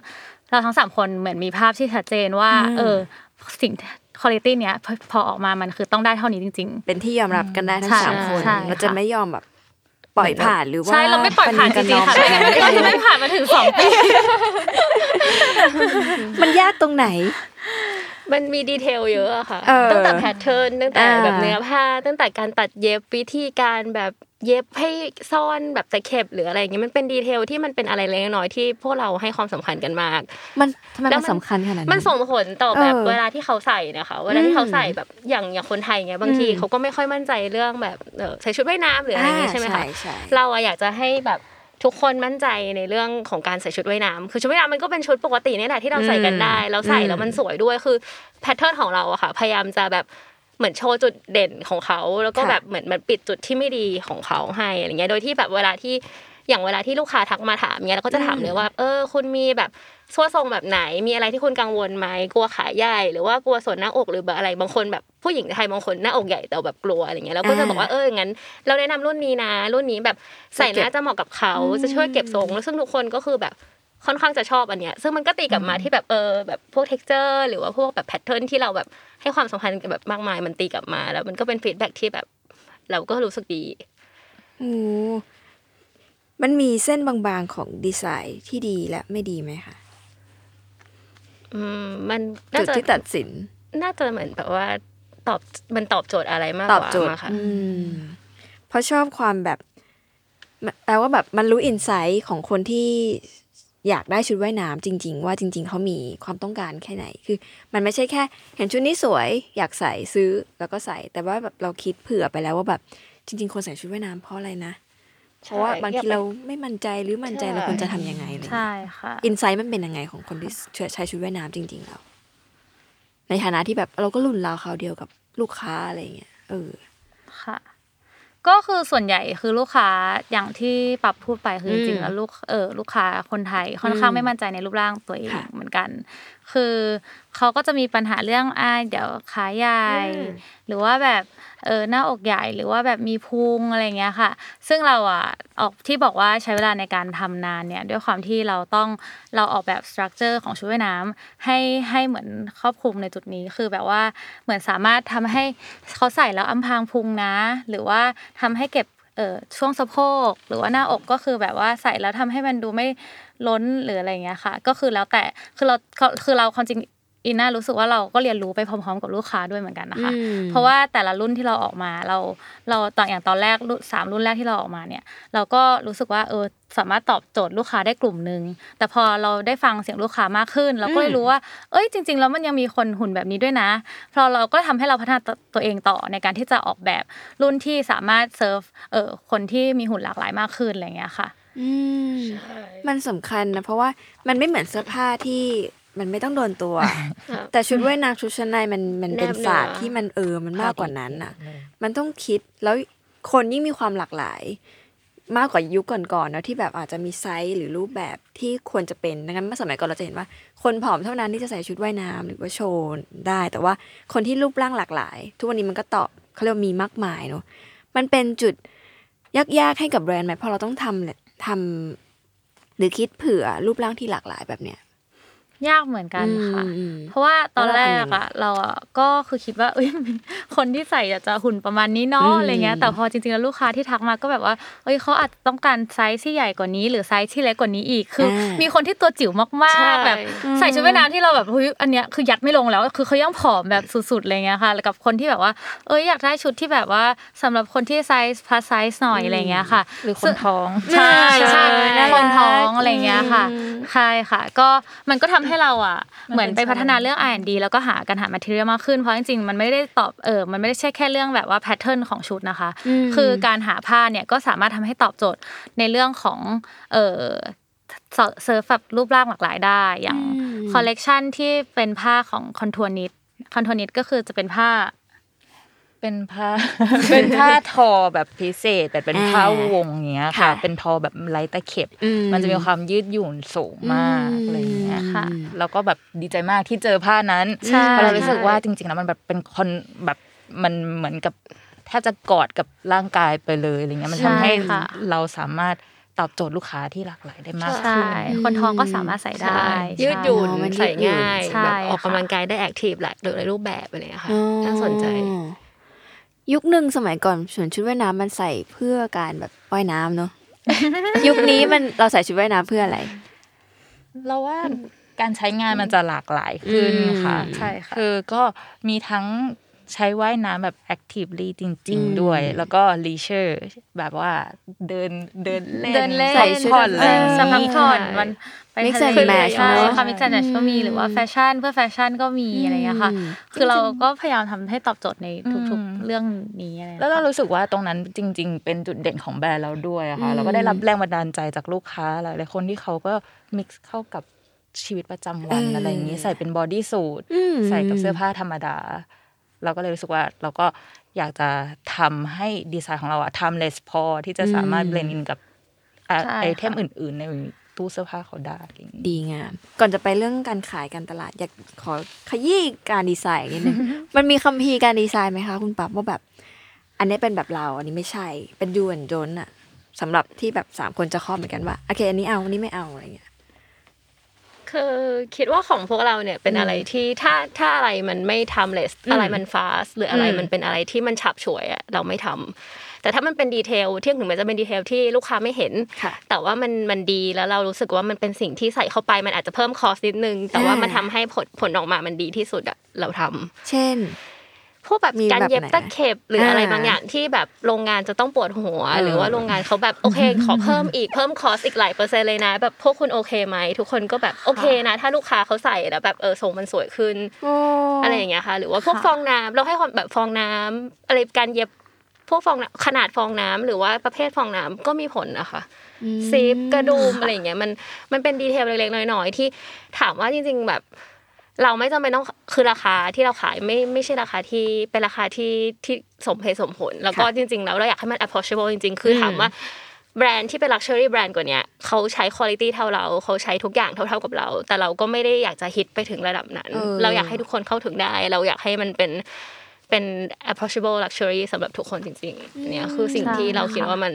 B: เราทั้งสามคนเหมือนมีภาพที่ชัดเจนว่า
A: อืม
B: เออสิ่งคุณภาพเนี้ยพอพอออกมามันคือต้องได้เท่านี้จริง ๆ
A: เป็นที่ยอมรับกันได้ทั้ง
B: ใช่
A: สามคน
B: ใช่
A: เราจะ
B: ค่ะ
A: ไม่ยอมแบบ ปล่อยผ่านหรือว่า
B: ใช่เราไม่ปล่อยผ่านจริงๆค่ะ
A: ป
B: ไม่
A: กั
B: งั้น
A: น
B: เราจะไม่ผ่านมาถึงสองปี
A: มันยากตรงไหน
D: มันมี detail เยอะอะค่ะ
A: เออ
D: ตั้งแต่ pattern ตั้งแต่
A: อ่า
D: แบบเนื้อผ้า ตั้งแต่การตัดเย็บวิธีการแบบเย็บให้ซ่อนแบบตะเข็บหรืออะไรอย่างเงี้ยมันเป็น detail ที่มันเป็นอะไรเล็กน้อยที่พวกเราให้ความสำคัญกันมาก
A: มันทำไม
D: แล้
A: มั
D: วนมัน
A: สำคัญขนาดนั้น
D: มันส่งผลต่อแบบ
A: เออ
D: เวลาที่เขาใส่นะคะเวลาที่เขาใส่
A: อืม
D: แบบอย่างอย่างคนไทยเงี้ยบางที
A: อืม
D: เขาก็ไม่ค่อยมั่นใจเรื่องแบบเออใส่ชุดว่ายน้ำหรืออะไรอย่างเงี้ยใช่ไหมคะ
A: ใช่
D: เราอะอยากจะให้แบบ ทุกคนมั่นใจในเรื่องของการใส่ชุดว่ายน้ำคือชุดว่ายน้ำมันก็เป็นชุดปกตินี่แหละที่เราใส่กันได้เราใส่แล้วมันสวยด้วยคือแพทเทิร์นของเราอะค่ะพยายามจะแบบเหมือนโชว์จุดเด่นของเขา แล้วก็แบบเหมือนมันปิดจุดที่ไม่ดีของเขาให้อะไรเงี้ยโดยที่แบบเวลาที่อย่างเวลาที่ลูกค้าทักมาถามเงี้ยเราก็จะถามเลยว่า เออ คุณมีแบบ ส่วนทรงแบบไหน มีอะไรที่คุณกังวลไหมกลัวขาใหญ่หรือว่ากลัวส่วนหน้าอกหรือแบบอะไรบางคนแบบผู้หญิงไทยบางคนหน้าอกใหญ่แต่แบบกลัวอะไรเงี้ยเราก็จะบอกว่าเอองั้น เราแนะนำรุ่นนี้นะ รุ่นนี้แบบใส่น่าจะเหมาะกับเขาจะช่วยเก็บทรงแล้วซึ่งทุกคนก็คือแบบค่อนข้างจะชอบอันเนี้ยซึ่งมันก็ตีกลับมาที่แบบเออแบบพวก t e x t อร์หรือว่าพวกแบบ pattern ที่เราแบบให้ความสำคัญกับแบบมากมายมันตีกลับมา แล้วมันก็เป็น feedback ที่แบบ เราก็รู้สึกดี
A: โอ้มันมีเส้นบางๆของดีไซน์ที่ดีและไม่ดีไหมคะ
D: อื มมันน่า
A: จุด
D: จะ
A: ที่ตัดสิน
D: น่าจะเหมือนแบบว่าตอบมันตอบโจทย์อะไรมาก
A: ตอบ
D: กว่า
A: โจทย์
D: มาค่ะ
A: อืมเพราะชอบความแบบแปลว่าแบบมันรู้อินไซต์ของคนที่อยากได้ชุดว่ายน้ำจริง ๆ ว่าจริง ๆเขามีความต้องการแค่ไหน คือ มันไม่ใช่แค่ เห็นชุดนี้สวยอยากใส่ซื้อแล้วก็ใส่ แต่ว่าแบบเราคิดเผื่อไปแล้วว่าแบบจริง ๆ คนใส่ชุดว่ายน้ำเพราะอะไรนะ เพราะว่าบางทีเราไม่มั่นใจหรือมั่นใจเราควรจะทำยังไงอะไรอย่างเงี้ย
B: ใช่ค่ะ
A: อินไซต์มันเป็นยังไงของคนที่ใช้ชุดว่ายน้ำจริง ๆ แล้ว ในฐานะที่แบบเราก็รุ่นราวเขาวเดียวกับลูกค้าอะไรอย่างเงี้ยเออ
B: ค่ะ ก็คือส่วนใหญ่คือลูกค้าอย่างที่ปรับพูดไปคือ
A: อื
B: จ
A: ม
B: ริงๆแล้วลูกเออลูกค้าคนไทยค่อนข้าง
A: อืม
B: ไม่มั่นใจในรูปร่างตัวเอง
A: ค่ะ
B: เหมือนกัน คือเขาก็จะมีปัญหาเรื่องอ่าเดี๋ยวขาใหญ่
D: อืม
B: หรือว่าแบบเออหน้าอกใหญ่หรือว่าแบบมีพุงอะไรเงี้ยค่ะ ซึ่งเราอะออกที่บอกว่าใช้เวลาในการทำนานเนี่ยด้วยความที่เราต้องเราออกแบบสตรัคเจอร์ของชุดว่ายน้ำให้ให้เหมือนครอบคลุมในจุดนี้คือแบบว่าเหมือนสามารถทำให้เขาใส่แล้วอำพรางพุงนะ หรือว่าทำให้เก็บ เออช่วงสะโพกหรือว่าหน้าอกก็คือแบบว่าใส่แล้วทำให้มันดูไม่ล้นหรืออะไรเงี้ยค่ะ ก็คือแล้วแต่คือเราคือเราความจริง อินน่ารู้สึกว่าเราก็เรียนรู้ไปพร้อมๆ กับลูกค้าด้วยเหมือนกันนะคะ
A: อืม
B: เพราะว่าแต่ละรุ่นที่เราออกมาเราเราตอนอย่างตอนแรกรุ่นสามรุ่นแรกที่เราออกมาเนี่ย เราก็รู้สึกว่าเออสามารถตอบโจทย์ลูกค้าได้กลุ่มหนึ่งแต่พอเราได้ฟังเสียงลูกค้ามากขึ้น เราก็เลยรู้ว่าเอ้ยจริง ๆ แล้วมันยังมีคนหุ่นแบบนี้ด้วยนะเพราะเราก็ทำให้เราพัฒนาตัวเองต่อในการที่จะออกแบบรุ่นที่สามารถเซิร์ฟเออคนที่มีหุ่นหลากหลายมากขึ้นอะไรอย่างเงี้ยค่ะ
A: อืมมันสำคัญนะเพราะว่ามันไม่เหมือนเสื้อผ้าที่ มันไม่ต้องโดนตัว
D: ครับ
A: แต่ชุดว่ายน้ำชุดชั้นในมันมันเป็น
D: แนบเนื้อ
A: ศาสตร์ที่มันเออมันมากกว่านั้นอะ มันต้องคิดแล้วคนยิ่งมีความหลากหลาย มากกว่ายุคก่อนๆเนอะที่แบบอาจจะมีไซส์หรือรูปแบบที่ควรจะเป็นดังนั้นเมื่อสมัยก่อนเราจะเห็นว่า คนผอมเท่านั้นที่จะใส่ชุดว่ายน้ำหรือว่าโชว์ได้ แต่ว่าคนที่รูปร่างหลากหลาย ทุกวันนี้มันก็ตอบเขาเรียกว่ามีมากมายเนอะมันเป็นจุดยากๆให้กับแบรนด์ไหมเพราะเราต้องทำแหละทำหรือคิดเผื่อรูปร่างที่หลากหลายแบบเนี้ย
B: ยากเหมือนกันค่ะ
A: อืมอืม
B: เพราะว่าตอนแร
A: แล้วเราทำยั
B: ก
A: งไง
B: อะเราอะก็คือคิดว่าเอ้ยคนที่ใส่อะจะหุ่นประมาณนี้เนาะ
A: อืม
B: อะไรเงี้ย แต่พอจริงๆแล้วลูกค้าที่ทักมาก็แบบว่าเอ้ยเขาอาจจะต้องการไซส์ที่ใหญ่กว่านี้ หรือไซส์ที่เล็กกว่านี้อีก คืออามีคนที่ตัวจิ๋วม
D: ใช่า
B: กๆแบบใส่ชุดว่ายน้ำที่เราแบบเฮ้ยอันเนี้ยคือยัดไม่ลงแล้ว คือเขายังผอมแบบสุดๆอะไรเงี้ยค่ะ แล้วกับคนที่แบบว่า เอ้ยอยากได้ชุดที่แบบว่าสำหรับคนที่ไซส์ plus size หน่อยอะไรเงี้ยค่ะ
C: หรือคนท้อง
B: ใช่ใช่
A: น่ารัก
B: คนท้องอะไรเงี้ยค่ะ
A: อืม
B: ใช่ค่ะ ก็มันก็ทำให้เราอะ
C: มันเป็น
B: เหมือนไปพัฒนา
C: challenge
B: เรื่อง R&D แล้วก็หาการหา material มากขึ้นเพราะจริงๆมันไม่ได้ตอบเออมันไม่ได้ใช่แค่เรื่องแบบว่า pattern ของชุดนะคะ
A: อืม
B: คือการหาผ้าเนี่ยก็สามารถทำให้ตอบโจทย์ในเรื่องของเออเซิร์ฟแบบรูปร่างหลากหลายได้ อย่างคอลเลกชันที่เป็นผ้าของ contour knit contour knit ก็คือจะเป็นผ้า
C: เป็นผ้าเป็นผ้าทอแบบพิเศษ แต่เป็นผ้าวงอย่างเงี้ยค่ะ
A: ค่ะ
C: เป็นทอแบบไร้ตะเข็บ
A: อืม
C: มันจะมีความยืดหยุ่นสูงมาก
A: อืม
C: อะไรอย่างเงี้ย
B: ค่ะ
C: แล้วก็แบบดีใจมากที่เจอผ้านั้น
B: ใช่
C: เพราะเรารู้สึกว่าจริงๆแล้วมันแบบเป็นคนแบบมันเหมือนกับแทบจะกอดกับร่างกายไปเลยอะไรเงี้ยมันทำให้
B: ใช่ค่ะ
C: เราสามารถตอบโจทย์ลูกค้าที่หลากหลายได้มาก
B: ใช่
C: ขึ้น
B: คนท้องก็สามารถใส่ได้
D: ใช่ยืดหยุ่น
A: อ๋อมันยืด
D: ใส่
A: หยุ่น
D: ง่าย
B: ใช่
D: แบบออก
B: ค่ะ
D: กำลังกายได้แอคทีฟหลายหลายรูปแบบอะไรอย่างเงี้ยค่ะ
A: อ๋อ
D: น่าสนใจ
A: ยุคหนึ่งสมัยก่อนส่วนชุดว่ายน้ำมันใส่เพื่อการแบบว่ายน้ำเนาะยุคนี้มันเราใส่ชุดว่ายน้ำเพื่ออะไร
C: เราว่าการใช้งานมันจะหลากหลายขึ้นค่ะ
A: อืม
B: ใช่ค่ะ
C: คือก็มีทั้ง ใช้ว่ายน้ำแบบ actively จริง
A: อืม
C: ๆด้วย แล้วก็ leisure แบบว่าเดินเดินเล่น
B: เดินเล่น
A: ใส่ชุด
C: ผ่อนอะไรอย่าง
B: สำหรับ
C: งี้
B: ผ่อนมันไป
A: Mix
B: ทะ
A: and
B: เล
A: match
B: ใช่
A: เนอะ
B: ค่ะ mix and match ก็มีหรือว่าแฟชั่นเพื่อแฟชั่นก็มีอะไรอย่างเงี้ยค่ะ
A: อืม
B: คือเราก็พยายามทำให้ตอบโจทย์ในทุก
C: อืม
B: ๆเรื่องนี้อะไรอย่าง
C: แล้ว
B: เงี้ย
C: เรา
B: ค่ะ
C: รู้สึกว่าตรงนั้นจริง ๆ เป็นจุดเด่นของแบรนด์เราด้วยอะค่ะ
A: อืม
C: เราก็ได้รับแรงบันดาลใจจากลูกค้าหลายๆคนที่เขาก็ mix เข้ากับชีวิตประจำวันอะไรอย่างนี้ใส่เป็น bodysuit อื
A: ม
C: ใส่กับเสื้อผ้าธรรมดา เราก็เลยรู้สึกว่าเราก็อยากจะทำให้ดีไซน์ของเราอะ timeless พอที่จะสามารถ
A: อืม
C: blend in กับอะ
B: ใช่
C: item
B: ค่ะ
C: อื่น ๆ ในตู้เสื้อผ้าเขาได้อะไรอย่างงี้
A: ดีงาม ก่อนจะไปเรื่องการขายการตลาด อยากขอขยี้การดีไซน์นิดนึงมันมีคัมภีร์การดีไซน์ไหมคะคุณปั๊บว่าแบบ อันนี้เป็นแบบเรา อันนี้ไม่ใช่เป็นดูนโดนอะสำหรับที่แบบสามคนจะข้อเหมือนกันว่าโอเค อันนี้เอาอันนี้ไม่เอาอะไรเงี้ย
D: คือคิดว่าของพวกเราเนี่ยเป็นอะไรที่ถ้าถ้าอะไรมันไม่ทำเลสอะไรมันฟาสหรืออะไร
A: อืม
D: มันเป็นอะไรที่มันฉับฉวยอะเราไม่ทำแต่ถ้ามันเป็นดีเทลที่ถึงแม้จะเป็นดีเทลที่ลูกค้าไม่เห็น
A: ค่ะ
D: แต่ว่ามันมันดีแล้วเรารู้สึกว่ามันเป็นสิ่งที่ใส่เข้าไปมันอาจจะเพิ่มคอสนิดนึง แต่ว่า
A: อ่ามั
D: มันทำให้ผลผลออกมามันดีที่สุดอะเราทำ
A: เช่น
D: พวกแบบ
A: มี
D: การ
A: แบบ
D: เย็บ
A: ไหน
D: ตะเข็บหรืออะไร
A: อ่า
D: บางอย่างที่แบบโรงงานจะต้องปวดหัว
A: เออ
D: หรือว่าโรงงานเขาแบบโอเค ขอเพิ่มอีกเพิ่มคอสอีกหลายเปอร์เซ็นต์เลยนะ แบบพวกคุณโอเคไหมทุกคนก็แบบโอเคนะ ถ้าลูกค้าเขาใส่แล้วแบบเออทรงมันสวยขึ้นอะไรอย่างเงี้ยค่ะ หรือว่าพวก
B: ค่ะ
D: ฟองน้ำเราให้ความแบบฟองน้ำอะไรการเย็บพวกฟองน้ำขนาดฟองน้ำหรือว่าประเภทฟองน้ำก็มีผลนะคะซิปกระดุมอะไรอย่างเงี้ยมันมันเป็นดีเทลเล็กๆน้อยๆที่ถามว่าจริง ๆ แบบ เราไม่จำเป็นต้องคือราคาที่เราขายไม่ไม่ใช่ราคาที่เป็นราคาที่ที่สมเหตุสมผล แล้วก็
A: ค่ะ
D: จริง ๆ แล้วเราอยากให้มัน approachable จริง ๆ คืออ
A: ม
D: ถามว่าแบรนด์ที่เป็น luxury แบรนด์กว่าเนี้ยเขาใช้คุณภาพเท่าเราเขาใช้ทุกอย่างเท่าๆกับเรา แต่เราก็ไม่ได้อยากจะฮิตไปถึงระดับนั้น
A: เออ
D: เราอยากให้ทุกคนเข้าถึงได้ เราอยากให้มันเป็นเป็น approachable luxury สำหรับทุกคนจริงๆอันเนี้ยคือสิ่งที่เราคิดว่ามัน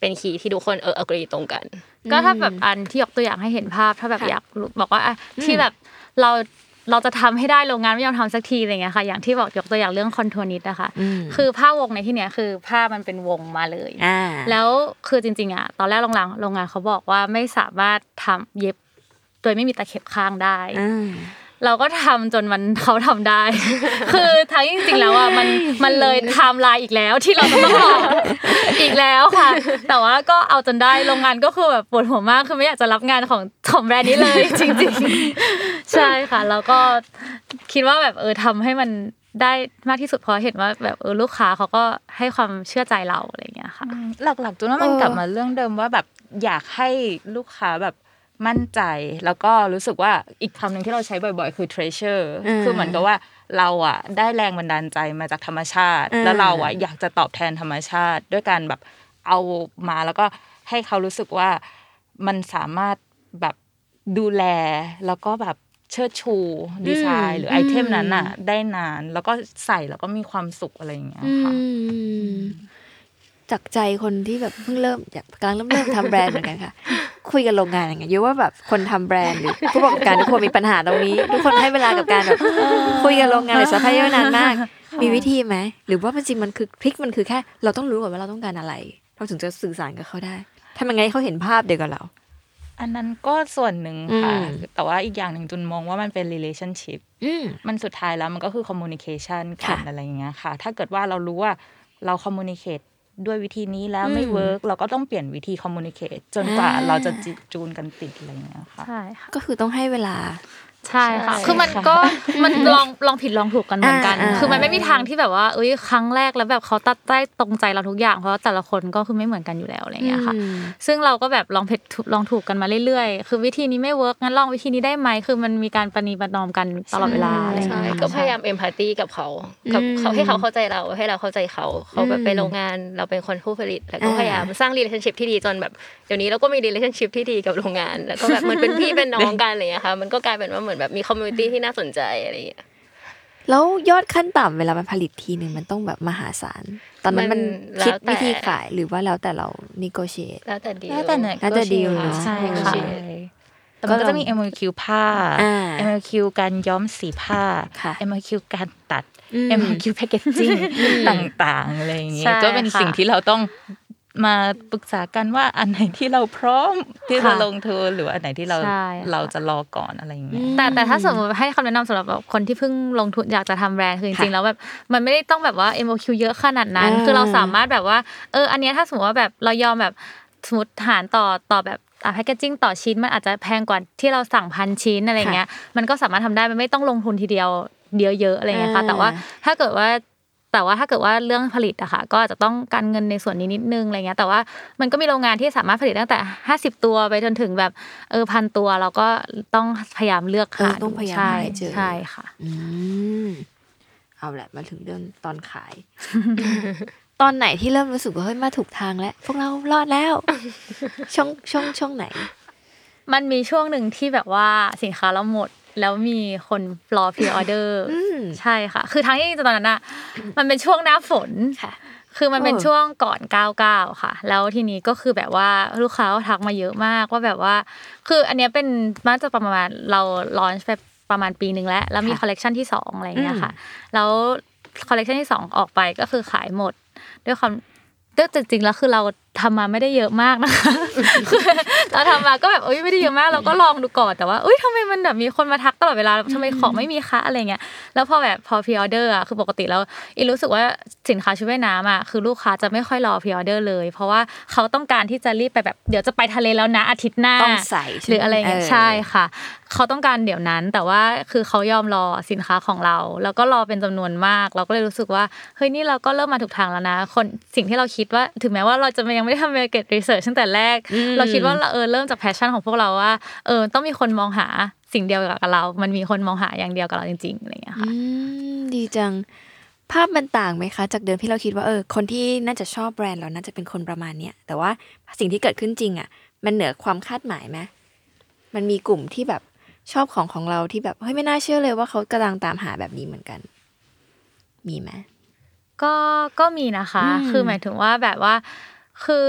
D: เป็นคีย์ที่ทุกคนเออ agree ตรงกัน
B: ก็ถ้าแบบอันที่ยกตัวอย่างให้เห็นภาพ ถ้าแบบ
A: ค่ะ
B: อยากรู้บอกว่าอะที่แบบเรา เราจะทำให้ได้โรงงานไม่ยอมทำสักทีอะไรเงี้ยค่ะอย่างที่บอกยกตัวอย่างเรื่อง contour knit นะคะ
A: อืม
B: คือผ้าวงในที่เนี้ยคือผ้ามันเป็นวงมาเลย
A: อ่า
B: แล้วคือจริงๆอะตอนแรกโรงงานโรงงานเขาบอกว่าไม่สามารถทำเย็บ โดยไม่มีตะเข็บข้างได้
A: อ่า
B: เราก็ทำจนมันเขาทำได้ คือทั้งจริงๆแล้วอะมันมันเลยไทม์ไลน์อีกแล้วที่เราต้องรออีกแล้วค่ะ แต่ว่าก็เอาจนได้โรงงานก็คือแบบปวดหัวมากคือไม่อยากจะรับงานของของแบรนด์นี้เลย จริง ๆ ใช่ค่ะ แล้วก็คิดว่าแบบเออทำให้มันได้มากที่สุดเพราะเห็นว่าแบบเออลูกค้าเขาก็ให้ความเชื่อใจเราอะไรอย่างเงี้ยค่ะ
C: หลักๆจูนว่ามัน
A: เออ
C: กลับมาเรื่องเดิมว่าแบบอยากให้ลูกค้าแบบ มั่นใจแล้วก็รู้สึกว่าอีกคำหนึ่งที่เราใช้บ่อย ๆ คือ treasure
A: อืม
C: คือเหมือนกับว่าเราอะได้แรงบันดาลใจมาจากธรรมชาติ
A: อืม
C: แล้วเราอะอยากจะตอบแทนธรรมชาติ ด้วยการแบบเอามาแล้วก็ให้เขารู้สึกว่ามันสามารถแบบดูแลแล้วก็แบบเชิดชูดีไซน์หรือ item นั้นอะ ได้นานแล้วก็ใส่แล้วก็มีความสุขอะไรอย่างเงี้ยค่ะ
A: อืมจากใจคนที่แบบเพิ่งเริ่มอยากกำลังเริ่มเริ่มทำแบรนด์เหมือนกันค่ะ คุยกับโรงงานอย่างเงี้ยเยอะว่าแบบคนทำแบรนด์หรือผู้ประกอบการทุกคนมีปัญหาตรงนี้ ทุกคนให้เวลากับการแบบคุยกับโรงงานหรือซัพพลายเออร์นานมาก มีวิธีไหมหรือว่ามันจริงมันคือ trick มันคือแค่ เราต้องรู้ก่อนว่าเราต้องการอะไรเราถึงจะสื่อสารกับเขาได้ทำยังไงให้เขาเห็นภาพเดียวกับเรา
C: อันนั้นก็ส่วนหนึ่งค่ะ
A: อืม
C: แต่ว่าอีกอย่างหนึ่งจุนมองว่ามันเป็น relationship
A: อืม
C: มันสุดท้ายแล้วมันก็คือ communication กัน
A: ค่ะ
C: อะไรอย่างเงี้ยค่ะ ถ้าเกิดว่าเรารู้ว่าเรา communicate ด้วยวิธีนี้แล้วไม่
A: อืม
C: work เราก็ต้องเปลี่ยนวิธี communicate จนกว่า
A: อ่า
C: เราจะจิจูนกันติดอะไรอย่างเงี้ยค่ะ
B: ใช่ค่ะ
A: ก็คือต้องให้เวลา
B: ใช่ค่ะ
C: ใช่
B: คือมันก็มันลองลองผิดลองถูกกันเหมือนกัน
A: อ่าอ่า
B: คือมันไม่มีทางที่แบบว่าเอ้ยครั้งแรกแล้วแบบเขาตัดได้ตรงใจเราทุกอย่างเพราะว่าแต่ละคนก็คือไม่เหมือนกันอยู่แล้วอะไรอย่างเงี้ยค่ะ
A: อืม
B: ซึ่งเราก็แบบลองผิดถูกลองถูกกันมาเรื่อยๆ คือวิธีนี้ไม่เวิร์กงั้นลองวิธีนี้ได้ไหมคือมันมีการประนีประนอมกันตลอดเวลาอะไรอย่าง
D: ใช่
B: เงี้ย
D: ก็พยายามเอมพัตตีกับเขากับ
A: อืม
D: เขาให้เขาเข้าใจเราให้เราเข้าใจเขาเขาแบบ
A: อืม
D: ไปโรงงานเราเป็นคนผู้ผลิตแล้วก็
A: อ่า
D: พยายามสร้าง relationship ที่ดีจนแบบเดี๋ยวนี้เราก็มี relationship ที่ดีกับโรงงานแล้วก็แบบเหมันเป็นพี่เป็นน้องกันอะไรอย่างเงี้ยค่ะมันก็กลายเป็นว่าเหมือนแบบมี community ที่น่าสนใจอะไรอย่างเงี้ย
A: แล้วยอดขั้นต่ำเวลามันผลิตทีหนึ่งมันต้องแบบมหาศาล ตอนนั้นมัน
D: มันแล้ว
A: คิด
D: แต่
A: วิธีขายหรือว่าแล้วแต่เรา negotiate
D: แล้วแต่ดี
C: แล้วแต่เนี่ย
A: แล้วแต่ดีลเนอะ
C: ใช่
D: ก็
C: ค่ะ
D: ใช่
C: แต่มันก็จะมี MOQ ผ้า
A: อ่า
C: MOQ การย้อมสีผ้า
A: ค่ะ
C: MOQ การตัด
A: อืม
C: MOQ packaging ต่างๆอะไรอย่างเงี้ย
B: ใช่
C: ก็เป็น
B: ค่ะ
C: สิ่งที่เราต้อง มาปรึกษากันว่าอันไหนที่เราพร้อมที่จะ
B: ค่ะ
C: ลงทุนหรือว่าอันไหนที่เรา
B: ใช่ค่ะ
C: เราจะรอก่อนอะไรอย่างเงี้ย
B: แต่แต่ถ้าสมมติให้คำแนะนำสำหรับแบบคนที่เพิ่งลงทุนอยากจะทำแบรนด์คือจริงๆแล้วแบบมันไม่ได้ต้องแบบว่า MOQ เยอะขนาดนั้น
A: อ่า
B: คือเราสามารถแบบว่าเอออันเนี้ยถ้าสมมติว่าแบบเรายอมแบบสมมติหารต่อต่อแบบอะแพคเกจิ้งต่อชิ้นมันอาจจะแพงกว่าที่เราสั่งพันชิ้นอะไรเงี้ยมันก็สามารถทำได้มันไม่ต้องลงทุนทีเดียวเยอะๆอะไรเงี้ยค่ะ
A: อ่า
B: แต่ว่าถ้าเกิดว่า แต่ว่าถ้าเกิดว่าเรื่องผลิตอะค่ะก็อาจจะต้องการเงินในส่วนนี้นิดนึงอะไรเงี้ยแต่ว่ามันก็มีโรงงานที่สามารถผลิตตั้งแต่ 50 ตัวไปจนถึงแบบเออพันตัวเราก็ต้องพยายามเลือก
A: เออ
B: หา
A: ต้องพยายาม
B: ใช่
A: หาให้เจอ
B: ใช่ค่ะ
A: อืมเอาแหละมาถึงเรื่องตอนขาย ตอนไหนที่เริ่มรู้สึกว่าเฮ้ยมาถูกทางแล้ว พวกเรารอดแล้ว ช่วงช่วงช่วงไหน
B: มันมีช่วงหนึ่งที่แบบว่าสินค้าเราหมด แล้วมีคนรอ pre-order อื
A: ม
B: ใช่ค่ะ คือทั้งที่ตอนนั้นอะมันเป็นช่วงหน้าฝน
A: ค่ะ
B: คือมันเป็น
A: เออ
B: ช่วงก่อน 99 ค่ะ แล้วทีนี้ก็คือแบบว่าลูกค้าก็ทักมาเยอะมากว่าแบบว่า คืออันเนี้ยเป็นน่าจะประมาณเรา launch ไปประมาณปีหนึ่งแล้ว แล้วมี
A: ค่ะ
B: คอลเลกชันที่สองอะไรอย่างเงี้ยค่ะ
A: อืม
B: แล้วคอลเลกชันที่สองออกไปก็คือขายหมด ด้วยความด้วยจริงๆแล้วคือเรา ทำมาไม่ได้เยอะมากนะคะคือเราทำมาก็แบบเอ้ยไม่ได้เยอะมากเราก็ลองดูก่อนแต่ว่าเอ้ยทำไมมันแบบมีคนมาทักตลอดเวลาทำไมของไม่มีคะอะไรเงี้ยแล้วพอแบบพอพรีออเดอร์อะคือปกติแล้วอีรู้สึกว่าสินค้าชุดว่ายน้ำอะคือลูกค้าจะไม่ค่อยรอพรีออเดอร์เลย เพราะว่าเขาต้องการที่จะรีบไปแบบเดี๋ยวจะไปทะเลแล้วนะอาทิตย์หน้า
A: ต้องใส่ใช่ไหม
B: หรืออะไรเงี้ย
A: เออ
B: ใช่ค่ะเขาต้องการเดี๋ยวนั้นแต่ว่าคือเขายอมรอสินค้าของเรา แล้วก็รอเป็นจำนวนมาก เราก็เลยรู้สึกว่าเฮ้ยนี่เราก็เริ่มมาถูกทางแล้วนะ คนสิ่งที่เราคิดว่าถึงแม้ว่าเราจะยังไม่ได้ทำ market research ตั้งแต่แรก
A: อืม
B: เราคิดว่าเราเออเริ่มจากแพชชั่นของพวกเราว่าเออต้องมีคนมองหาสิ่งเดียวกับเรา มันมีคนมองหาอย่างเดียวกับเราจริงๆอะไรอย่างเงี้ยค่ะ
A: อืมดีจังภาพมันต่างไหมคะ จากเดิมที่เราคิดว่าเออคนที่น่าจะชอบแบรนด์เราน่าจะเป็นคนประมาณเนี้ยแต่ว่าสิ่งที่เกิดขึ้นจริงอะ มันเหนือความคาดหมายไหมมันมีกลุ่มที่แบบชอบของของเราที่แบบเฮ้ยไม่น่าเชื่อเลยว่าเขากำลังตามหาแบบนี้เหมือนกัน มีไหม
B: ก็ก็มีนะคะ
A: อืม
B: คือหมายถึงว่าแบบว่า คือ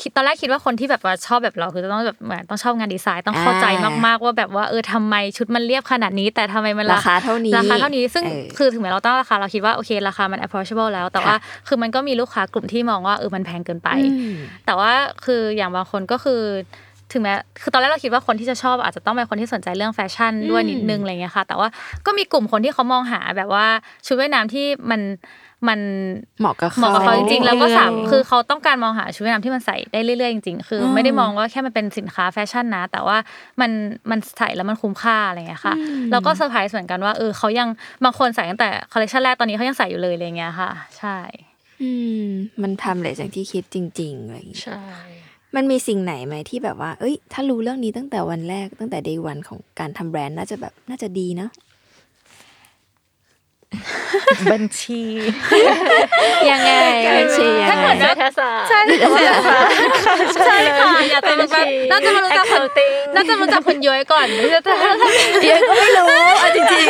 B: คิดตอนแรกคิดว่าคนที่แบบว่าชอบแบบเราคือต้องแบบเหมือนต้องชอบงานดีไซน์ต้องเข้าใจมากๆว่าแบบว่าเออทำไมชุดมันเรียบขนาดนี้ แต่ทำไมมัน
A: ราคาเท่านี้
B: ราคาเท่านี้ซึ่ง
A: เออ
B: คือถึงแม้เราตั้งราคาเราคิดว่าโอเคราคามัน approachable แล้ว แต่ว่าคือมันก็มีลูกค้ากลุ่มที่มองว่าเออมันแพงเกินไป
A: อืม
B: แต่ว่าคืออย่างบางคนก็คือถึงแม้คือตอนแรกเราคิดว่าคนที่จะชอบอาจจะต้องเป็นคนที่สนใจเรื่องแฟชั่นด้วยนิดนึงอะไรเงี้ยค่ะ แต่ว่าก็มีกลุ่มคนที่เขามองหาแบบว่าชุดว่ายน้ำที่มัน มัน
A: เหมาะกับเขา
B: เหมาะกับเขาจริงๆแล้วก็สาม
A: เออ
B: คือเขาต้องการมองหาชุดว่ายน้ำที่มันใส่ได้เรื่อยๆจริงๆคืออ
A: ม
B: ไม่ได้มองว่าแค่มันเป็นสินค้าแฟชั่นนะ แต่ว่ามันมันใส่แล้วมันคุ้มค่าอะไรเงี้ยค่ะ
A: อืม
B: แล้วก็เซอร์ไพรส์เหมือนกันว่าเออเขายังบางคนใส่ตั้งแต่คอลเลคชันแรกตอนนี้เขายังใส่อยู่เลยอะไรเงี้ยค่ะ ใช่
A: อืมมันทำเลยจากที่คิดจริงๆอะไรอย่างเงี้ย
D: ใช่
A: มันมีสิ่งไหนไหมที่แบบว่า เอ้ย ถ้ารู้เรื่องนี้ตั้งแต่วันแรกตั้งแต่ day one ของการทำแบรนด์น่าจะแบบน่าจะดีเนาะ
C: บัญชี
A: ยังไงบัญชียัง
D: ถ้า
A: ไง
D: เกิดเศรษฐศาสตร์
B: ใช่แต่ว่าใช่ค่ะอยากจะรู้ว่าน่าจะมารู้จักคน
D: Accounting
B: น่าจะรู้จักคนย้อยก่อนที่จะ
A: เดี๋ยวก็ไม่รู้เอาจริง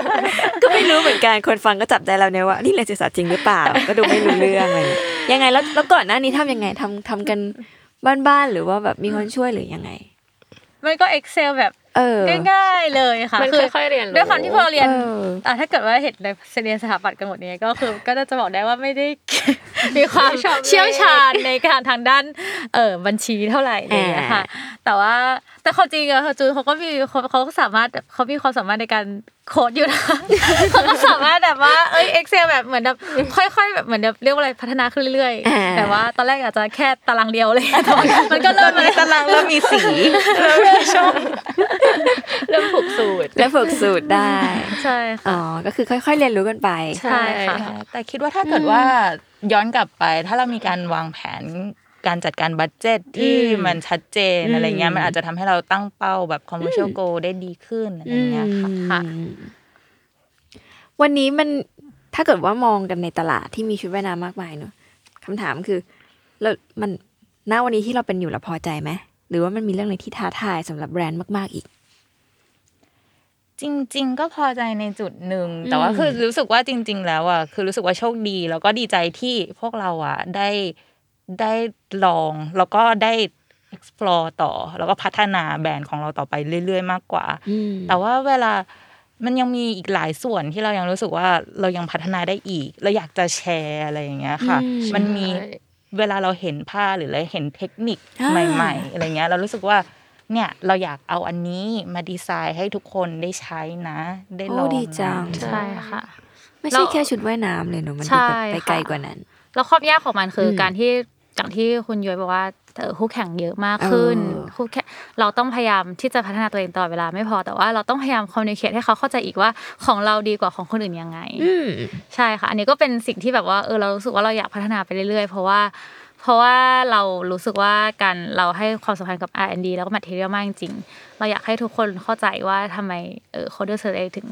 A: ๆก็ไม่รู้เหมือนกันคนฟังก็จับใจเราเนี่ยว่านี่เรียนศึกษาสตร์จริงหรือเปล่า ก็ดูไม่รู้เรื่องอะไรเลยยังไงแล้วแล้วก่อนหน้านี้ทำยังไงทำทำกันบ้านๆหรือว่าแบบมีคนช่วยหรือยังไง
B: มันก็ Excel แบบ
A: เออ
B: ง่ายๆเลยค่ะ
D: มัน
B: คือ
D: ค่อยๆเรียนรู้
B: ด้วยความที่พอเราเรียน
A: เออ
B: อะถ้าเกิดว่าเห็นในเรียนสถาปัตย์กันหมดเนี้ก็คือก็จะบอกได้ว่าไม่ได้มีความ
D: ชอบเลข
B: เชี่ยวชาญในการทางด้านเออบัญชีเท่าไหร่อะไรอย่างเงี้ยค่ะแต่ว่า แต่ความจริงอะจูนเขาก็มีเขาเขาก็สามารถเขามีความสามารถในการโค้ดอยู่นะเขาก็สามารถแบบว่าเอ้ย Excel แบบเหมือนแบบค่อย ๆ แบบเหมือนแบบเรียกว่าอะไรพัฒนาขึ้นเรื่อย
A: อ่า
B: ๆแต่ว่าตอนแรกอาจจะแค่ตารางเดียวเลยแต่ว่ามันก็เริ่ม
C: ตอนนี้ตารางเริ่มมีสี
D: เริ่มผูกสูตร
A: แล้วฝึกสูตรได้
B: ใช่ค่ะ
A: อ๋อก็คือค่อย ๆ เรียนรู้กันไป
B: ใช่ค่ะ
C: แต่คิดว่าถ้าเกิดว่าย้อนกลับไปถ้าเรามีการวางแผน การจัดการบัตเจ็ตที่
A: อืม
C: มันชัดเจน
A: อืม
C: อะไรเงี้ยมันอาจจะทำให้เราตั้งเป้าแบบ commercial goal ได้ดีขึ้นอะไรเงี้ยค่ะ
B: ค่ะ
A: อืมวันนี้มันถ้าเกิดว่ามองกันในตลาดที่มีชุดว่ายน้ำมากมายเนอะคำถามคือแล้วมันณวันนี้ที่เราเป็นอยู่เราพอใจไหมหรือว่ามันมีเรื่องอะไรที่ท้าทายสำหรับแบรนด์มาก ๆอีก
C: จริง ๆ ก็พอใจในจุดหนึ่งแต่ว่าคือรู้สึกว่าจริง ๆ แล้วอะคือรู้สึกว่าโชคดี แล้วก็ดีใจที่พวกเราอะได้ ได้ลองแล้วก็ได้ explore ต่อ แล้วก็พัฒนาแบรนด์ของเราต่อไปเรื่อย ๆ มากกว่า
A: อืม
C: แต่ว่าเวลามันยังมีอีกหลายส่วนที่เรายังรู้สึกว่าเรายังพัฒนาได้อีก เราอยากจะแชร์อะไรอย่างเงี้ยค่ะ
A: อืม
C: มันมี
D: ใช่
C: เวลาเราเห็นผ้าหรือเราเห็นเทคนิค
A: อ่า
C: ใหม่ ๆ อะไรเงี้ย เรารู้สึกว่าเนี่ยเราอยากเอาอันนี้มาดีไซน์ให้ทุกคนได้ใช้นะ ได้ล
A: โอ้
C: อง
A: ดีจัง
C: นะ
B: ใช่ค่ะ
A: ไม่ใช่แค่ชุดว่ายน้ำเลยเนอะมัน
B: ใช่
A: ดูแบบไป
B: ค่ะ
A: ไกลกว่านั้น
B: แล้วความยากของมันคืออ
A: ม
B: การที่ อย่างที่คุณย้อยบอกว่าเออคู่แข่งเยอะมากขึ้น
A: เออ
B: คู่แข่งเราต้องพยายามที่จะพัฒนาตัวเองตลอดเวลาไม่พอแต่ว่าเราต้องพยายามคอมมิวนิเคทให้เขาเข้าใจอีกว่าของเราดีกว่าของคนอื่นยังไง
A: อืม
B: ใช่ค่ะ อันนี้ก็เป็นสิ่งที่แบบว่าเออเรารู้สึกว่าเราอยากพัฒนาไปเรื่อยๆ เพราะว่าเพราะว่าเรารู้สึกว่าการเราให้ความสำคัญกับ R&D แล้วก็ material มากจริงๆเราอยากให้ทุกคนเข้าใจว่าทำไมเออ Côte d'Soleil ถึง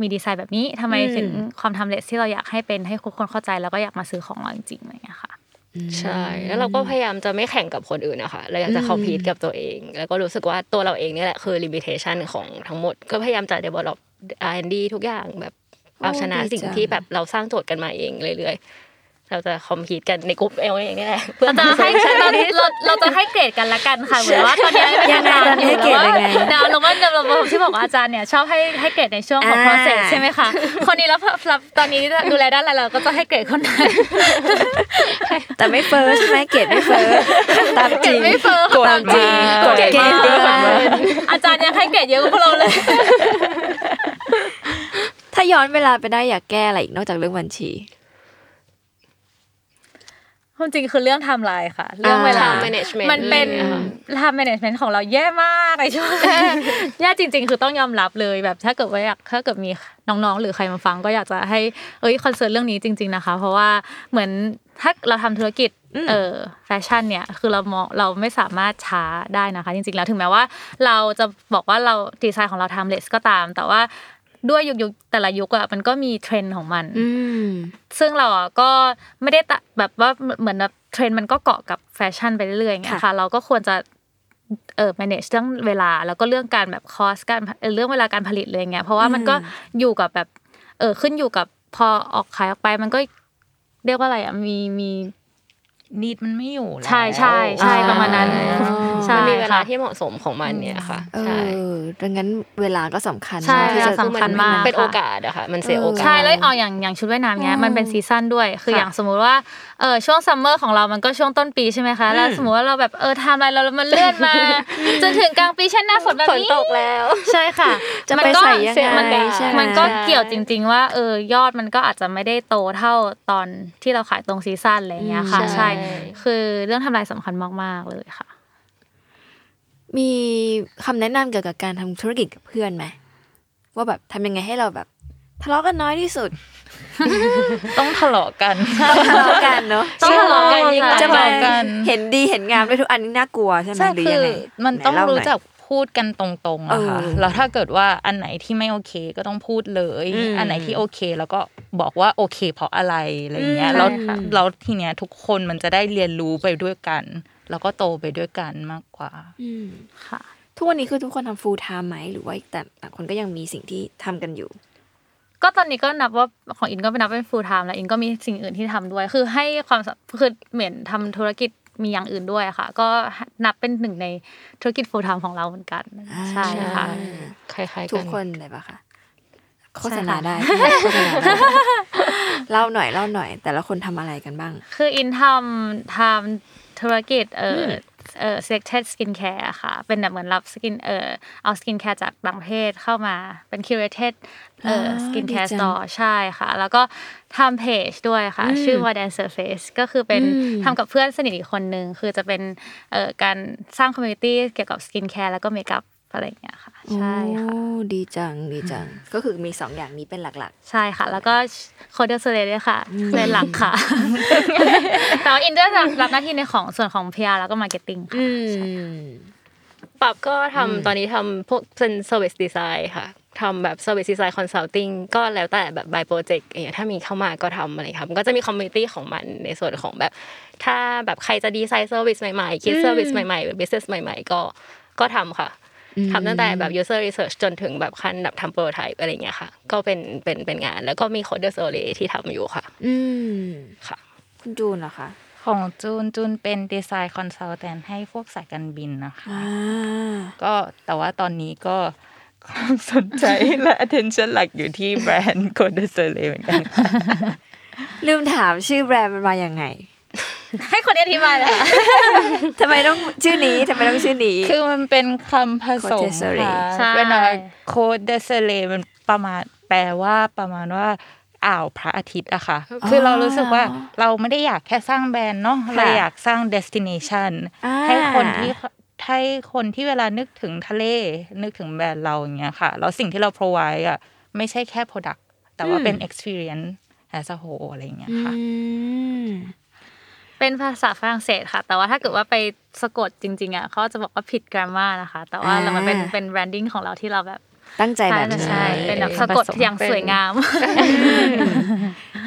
B: มีดีไซน์แบบนี้ทำไมถึงความ timeless ที่เราอยากให้เป็นให้ทุกคนเข้าใจแล้วก็อยากมาซื้อของเราจริงๆอะไรอย่างเงี้ยค่ะ
D: ใช่ แล้วเราก็พยายามจะไม่แข่งกับคนอื่นนะคะเราอยากจะ compete กับตัวเอง แล้วก็รู้สึกว่าตัวเราเองเนี่ยแหละคือลิมิเ t ชันของทั้งหมด ก็พยายามจะ develop R&D ทุกอย่างแบบเอาชนะ
A: โอ้ดี
D: สิ่งที่แบบเราสร้างโจทย์กันมาเองเรื่อยๆ เราจะ compete กันในกลุ่มเราเองนี่แหละเพื่อ
B: เราจะให้
D: ใช้
B: เรา
D: ดีที่สุ
B: เรา
D: ด
B: เราจะให้เกรดกันละกันค่ะเหมือนว่าตอนนี้
A: ยังไงตอนนี้ให้เกรดยังไง
B: ดาวลงว่าเราที่บอกว่าอาจารย์เนี่ยชอบให้ให้เกรดในช่วงของ
A: อ่า
B: process ใช่ไหมคะคนนี้แล้วรับตอนนี้ดูแลด้านอะไรเราก็จะให้เกรดคนนั้น
A: แต่ไม่เฟิร์สใช่ไหมเกรดไม่เฟิร์สตามจริง
B: เกรดไม่เฟิร์ส
A: กด
B: ตามจริง
A: กดเกรดมาก
B: อาจารย์ยังให้เกรดเยอะกว่าพวกเราเลย
A: ถ้าย้อนเวลาไปได้อยากแก้อะไรอีกนอกจากเรื่องบัญชี
B: ความจริงคือเรื่องไทม์ไลน์ค่ะ เรื่องเวลา
D: Time management
B: มันเป็น
D: อะไรอย่างเงี้ยค่ะ
B: time management ของเราแย่มากในช่วงแรกแย่จริง ๆ คือต้องยอมรับเลยแบบถ้าเกิดว่าอยากถ้าเกิดมีน้องๆ หรือใครมาฟังก็อยากจะให้เอ้ย concern เรื่องนี้จริง ๆนะคะ เพราะว่าเหมือนถ้าเราทำธุรกิจเออแฟชั่นเนี่ยคือเรามองเราไม่สามารถช้าได้นะคะ จริงๆแล้วถึงแม้ว่า เราจะบอกว่าเราดีไซน์ของเรา timeless ก็ตาม แต่ว่า ด้วยยุคยุคแต่ละยุคอะมันก็มีเทรนด์ของมัน
A: อืม
B: ซึ่งเราอะก็ไม่ได้ตะแบบว่าเหมือนแบบเทรนด์มันก็เกาะกับแฟชั่นไปเรื่อยๆอย่างเงี้ย
A: ค่ะ
B: ค่ะ เราก็ควรจะเออ manage เรื่องเวลาแล้วก็เรื่องการแบบคอสการเอ่อเรื่องเวลาการผลิตเลยอย่างเงี้ยเพราะว่ามันก็อยู่กับแบบเออขึ้นอยู่กับพอออกขายออกไปมันก็เรียกว่าอะไรอะมีมี
C: นิดมันไม่อยู่แล้ว
B: ใช่ใช่ใช่ประมาณนั้น
A: อ๋อ
B: ใช่
D: มันมีเวลา
B: ค่ะ
D: ที่เหมาะสมของมันเนี่ยค่ะ
A: เอ
D: ใช่
A: อดังนั้นเวลาก็สำคัญ
B: ใช่
A: มากที่จะ
B: สำคัญมาก
D: เป็นโอกาสอะค่ะมันเสียโอกาส
B: ใช่แล้วเอาอย่างอย่างชุดว่ายน้ำเนี้ยมันเป็นซีซั่นด้วย คือ
A: ค่ะ
B: อย่างสมมุติว่าเออช่วงซัมเมอร์ของเรามันก็ช่วงต้นปีใช่ไหมคะแล้วสมมติว่าเราแบบเออทำอะไรเราแล้วมันเลื่อนมา จนถึงกลางปีเช่นหน้าฝนแบบ
D: ฝน
B: นี้
D: ตกแล้ว
B: ใช่ค่ะ
A: จะ
B: มั
A: ไป
B: ก็
A: ใส่ยังไง
B: มัน
A: ใช่ไหม
B: มันก็เกี่ยวจริง ๆ ว่าเออยอดมันก็อาจจะไม่ได้โตเท่าตอนที่เราขายตรงซีซั่นอะไรอย่างเงี้ยค่ะ
D: อืม
B: ใช่
D: ใช่
B: คือเรื่องทำลายสำคัญมากๆเลยค่ะ
A: มีคำแนะนำเกี่ยวกับการทำธุรกิจกับเพื่อนไหมว่าแบบทำยังไงให้เราแบบทะเลาะกันน้อยที่สุด
C: ต้องทะเลาะกัน
A: ทะเลาะกันเนาะ
B: ต้องทะเลาะกันยิ่ง
A: จะมา
C: ทะเลาะกัน
A: เห็นดีเห็นงามด้วยทุกอันนี่น่ากลัวใช่ไหม
C: ใช่
A: หรือ
C: คื
A: ยัง
C: อ
A: ไง
C: มันต้อง
A: ไหเล่าห
C: รู้
A: ย
C: จักพูดกันตรงๆอะค่ะ
A: เออ
C: แล้วถ้าเกิดว่าอันไหนที่ไม่โอเคก็ต้องพูดเลย
A: อืม
C: อันไหนที่โอเค แล้วก็บอกว่าโอเค เพราะอะไรอะไรเงี้ย
A: อืม
C: แล้ว
B: ใช่ค่ะ
C: แล้วทีเนี้ยทุกคนมันจะได้เรียนรู้ไปด้วยกัน แล้วก็โตไปด้วยกันมากกว่า
A: อืม
B: ค่ะ
A: ทุกวันนี้คือทุกคนทำ full time ไหมหรือว่าแต่ต่างคนก็ยังมีสิ่งที่ทำกันอยู่
B: ก็ตอนนี้ก็นับว่าของอินก็เป็นนับเป็น full time แล้วอินก็มีสิ่งอื่นที่ทำด้วย คือให้ความสำคือเหมือนทำธุรกิจมีอย่างอื่นด้วยอะค่ะ ก็นับเป็นหนึ่งในธุรกิจ full time ของเราเหมือนกัน
A: อ่า
B: ใช่ค่ะ
D: คล้ายๆ
A: ทุ
D: กั
A: ก
D: น
A: คนเลยปะคะ โฆษณาใช่
B: ค่ะ
A: ได้โฆษณาได้เล่าหน่อยเล่าหน่อย แต่ละคนทำอะไรกันบ้าง
B: คืออินทำทำธุรกิจเออเออ selected skincare อะค่ะ เป็นแบบเหมือนรับสกินเออเอาสกินแคร์จากต่างประเทศเข้ามาเป็น curated เออ
A: อ่า
B: สกินแคร์ดี
A: จัง
B: store ใช่ค่ะ แล้วก็ทำเพจด้วยค่ะ ชื่อ Modern Surface ก็คือเป็น
A: อืม
B: ทำกับเพื่อนสนิทอีกคนนึง คือจะเป็นเอ่อการสร้าง community เกี่ยวกับสกินแคร์แล้วก็เมคอัพ อะไรอย่างเงี้ยค่ะ ใช่ค่ะ
A: โอ้ดีจังดีจัง ก็คือมีสองอย่างนี้เป็นหลัก
B: ใช่ค่ะ แล้วก็โคเดอร์เซเลด้วยค่ะเป็นหลักค่ะ แต่ว่าอินเดอร์รับหน้าที่ในของส่วนของ PR แล้วก็ Marketing
A: ๆ
B: ค่ะ
A: อืม
D: ปรับก็ทำตอนนี้ทำพวกเป็น service design ค่ะทำแบบ service design consulting ก็แล้วแต่แบบ by project อย่างเงี้ยถ้ามีเข้ามาก็ทำอะไรครับมันก็จะมี community ของมันในส่วนของแบบ ถ้าแบบใครจะดีไซน์ service ใหม่ๆ คิด service ใหม่ๆหรือ business ใหม่ ๆ ก็ก็ทำค่ะ ทำตั้งแต่แบบ user research จนถึงแบบขั้นแบบทำ prototype อะไรเงี้ยค่ะ ก็เป็นเป็นเป็นงาน แล้วก็มี Côte d'Soleil ที่ทำอยู่ค่ะ
A: อืม
D: ค่ะ
A: คุณจูนเหรอคะ
C: ของจูนจูนเป็น design consultant ให้พวกสายการบินนะคะ
A: อ่า
C: ก็แต่ว่าตอนนี้ก็ความสนใจและ attention หลักอยู่ที่แบรนด์ c o d e s e r เลยเหมือนกัน
A: ลืมถามชื่อแบรนด์มันมาอย่างไง
B: ให้คนอธิบายเลยค่ะ
A: ทำไมต้องชื่อนี้ทำไมต้องชื่อนี้
C: คือมันเป็นคำผสม
A: Côte d'Azur
C: ค่ะ
B: ใช่
C: เป็นโคดเดเซเลมันประมาณแปลว่าประมาณว่าอ่าวพระอาทิตย์อะค่ะ คือเรารู้สึกว่าเราไม่ได้อยากแค่สร้างแบรนด์เนาะเราอยากสร้าง destination
A: อ่า
C: ให้คนที่ให้คนที่เวลานึกถึงทะเล นึกถึงแบรนด์เราอย่างเงี้ยค่ะ แล้วสิ่งที่เรา provide อะไม่ใช่แค่ product แต่ว่าเป็น experience as a whole อะไรอย่างเงี้ยค่ะ
A: อืม
B: เป็นภาษาฝรั่งเศสค่ะ แต่ว่าถ้าเกิดว่าไปสะกดจริง ๆอะเขาจะบอกว่าผิด grammar นะคะ แต่ว่า
A: อ่า
B: เรามันเป็นเป็น branding ของเราที่เราแบบ
A: ตั้งใจแบบนี้
B: ใช่เป็นแบบสะกดอย่างสวยงาม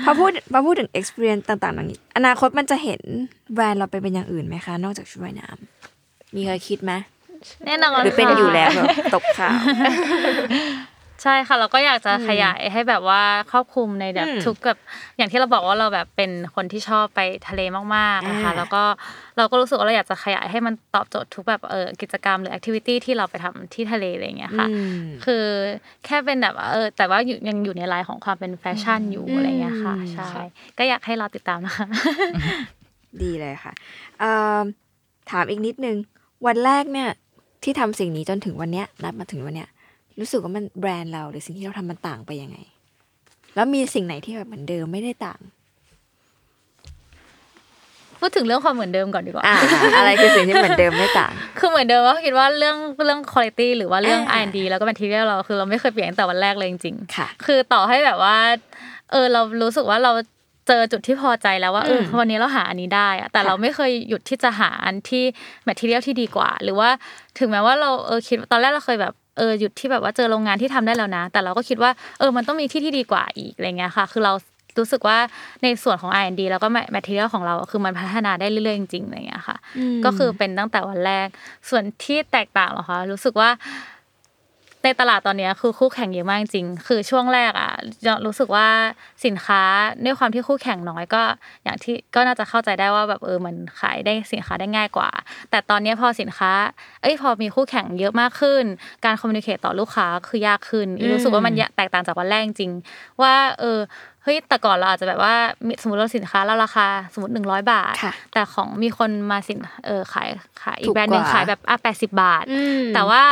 A: พอพูดพอพูดถึง experience ต่างๆนี้อนาคตมันจะเห็นแบรนด์เราไปเป็นอย่างอื่นไหมคะ นอกจากชุดว่ายน้ำมีเคยคิดไหม
B: แน่นอน
A: หรือเป็น
B: ค่ะ
A: อยู่แล้วแบบตกข่าว
B: ใช่ค่ะเราก็อยากจะขยายให้แบบว่าครอบคลุมในแบบ
A: อืม
B: ทุกแบบอย่างที่เราบอกว่าเราแบบเป็นคนที่ชอบไปทะเลมากๆนะคะ
A: อ่า
B: แล้วก็เราก็รู้สึกว่าเราอยากจะขยายให้มันตอบโจทย์ทุกแบบเออกิจกรรมหรือ activity ที่เราไปทำที่ทะเลอะไรอย่างเงี้ยค่ะ
A: อืม
B: คือแค่เป็นแบบว่าเออแต่ว่าอยู่ยังอยู่ในไลน์ของความเป็นแฟชั่นอยู่
A: อืม
B: อะไรเงี้ยค่ะ
A: อืม
B: ใช่
A: ค่ะ
B: ก็อยากให้เราติดตามนะคะ
A: ดีเลยค่ะเอิ่มถามอีกนิดนึงวันแรกเนี่ยที่ทำสิ่งนี้จนถึงวันเนี้ยนับมาถึงวันเนี้ย รู้สึกว่ามันแบรนด์เราหรือสิ่งที่เราทำมันต่างไปยังไง แล้วมีสิ่งไหนที่แบบเหมือนเดิมไม่ได้ต่าง
B: พูดถึงเรื่องความเหมือนเดิมก่อนดีกว่า
A: อ่าอะไรคือสิ่งที่เหมือนเดิมไม่ต่าง
B: คือเหมือนเดิมว่าคิดว่าเรื่องเรื่องคุณภาพหรือว่าเรื่อง
A: อ่า
B: R&D แล้วก็ material เราคือเราไม่เคยเปลี่ยนตั้งแต่วันแรกเลยจริงๆ
A: ค่ะ
B: คือต่อให้แบบว่า เออเรารู้สึกว่าเราเจอจุดที่พอใจแล้วว่าเออ
A: อืม
B: วันนี้เราหาอันนี้ได้อะแต่
A: ค่ะ
B: เราไม่เคยหยุดที่จะหาอันที่material ที่ดีกว่า หรือว่าถึงแม้ว่าเราเออคิดตอนแรกเราเคยแบบ เออหยุดที่แบบว่าเจอโรงงานที่ทำได้แล้วนะ แต่เราก็คิดว่าเออมันต้องมีที่ที่ดีกว่าอีกอะไรเงี้ยค่ะ คือเรารู้สึกว่าในส่วนของ R&D แล้วก็ material ของเราคือมันพัฒนาได้เรื่อยๆจริงๆอะไรเงี้ยค่ะ ก็คือเป็นตั้งแต่วันแรก ส่วนที่แตกต่างเหรอคะรู้สึกว่า ในตลาดตอนเนี้ยคือคู่แข่งเยอะมากจริง คือช่วงแรกอะจะรู้สึกว่าสินค้าด้วยความที่คู่แข่งน้อยก็อย่างที่ก็น่าจะเข้าใจได้ว่าแบบเออมันขายได้สินค้าได้ง่ายกว่า แต่ตอนเนี้ยพอสินค้า เอ้ยพอมีคู่แข่งเยอะมากขึ้น การคอมมิวนิเคตต่อลูกค้าคือยากขึ้นรู้สึกว่ามันแตกต่างจากวันแรกจริง ว่าเออเฮ้ยแต่ก่อนเราอาจจะแบบว่ามีสมมติว่าสินค้าเราราคาสมมติหนึ่งร้อยบาท
A: ค่ะ
B: แต่ของมีคนมาสินเออขายขายอี
A: ถู
B: ก
A: ก
B: แบรนด์หนึ่ง
A: กว่า
B: ขายแบบอะแปดสิบบาท
A: อืม
B: แต่ว่า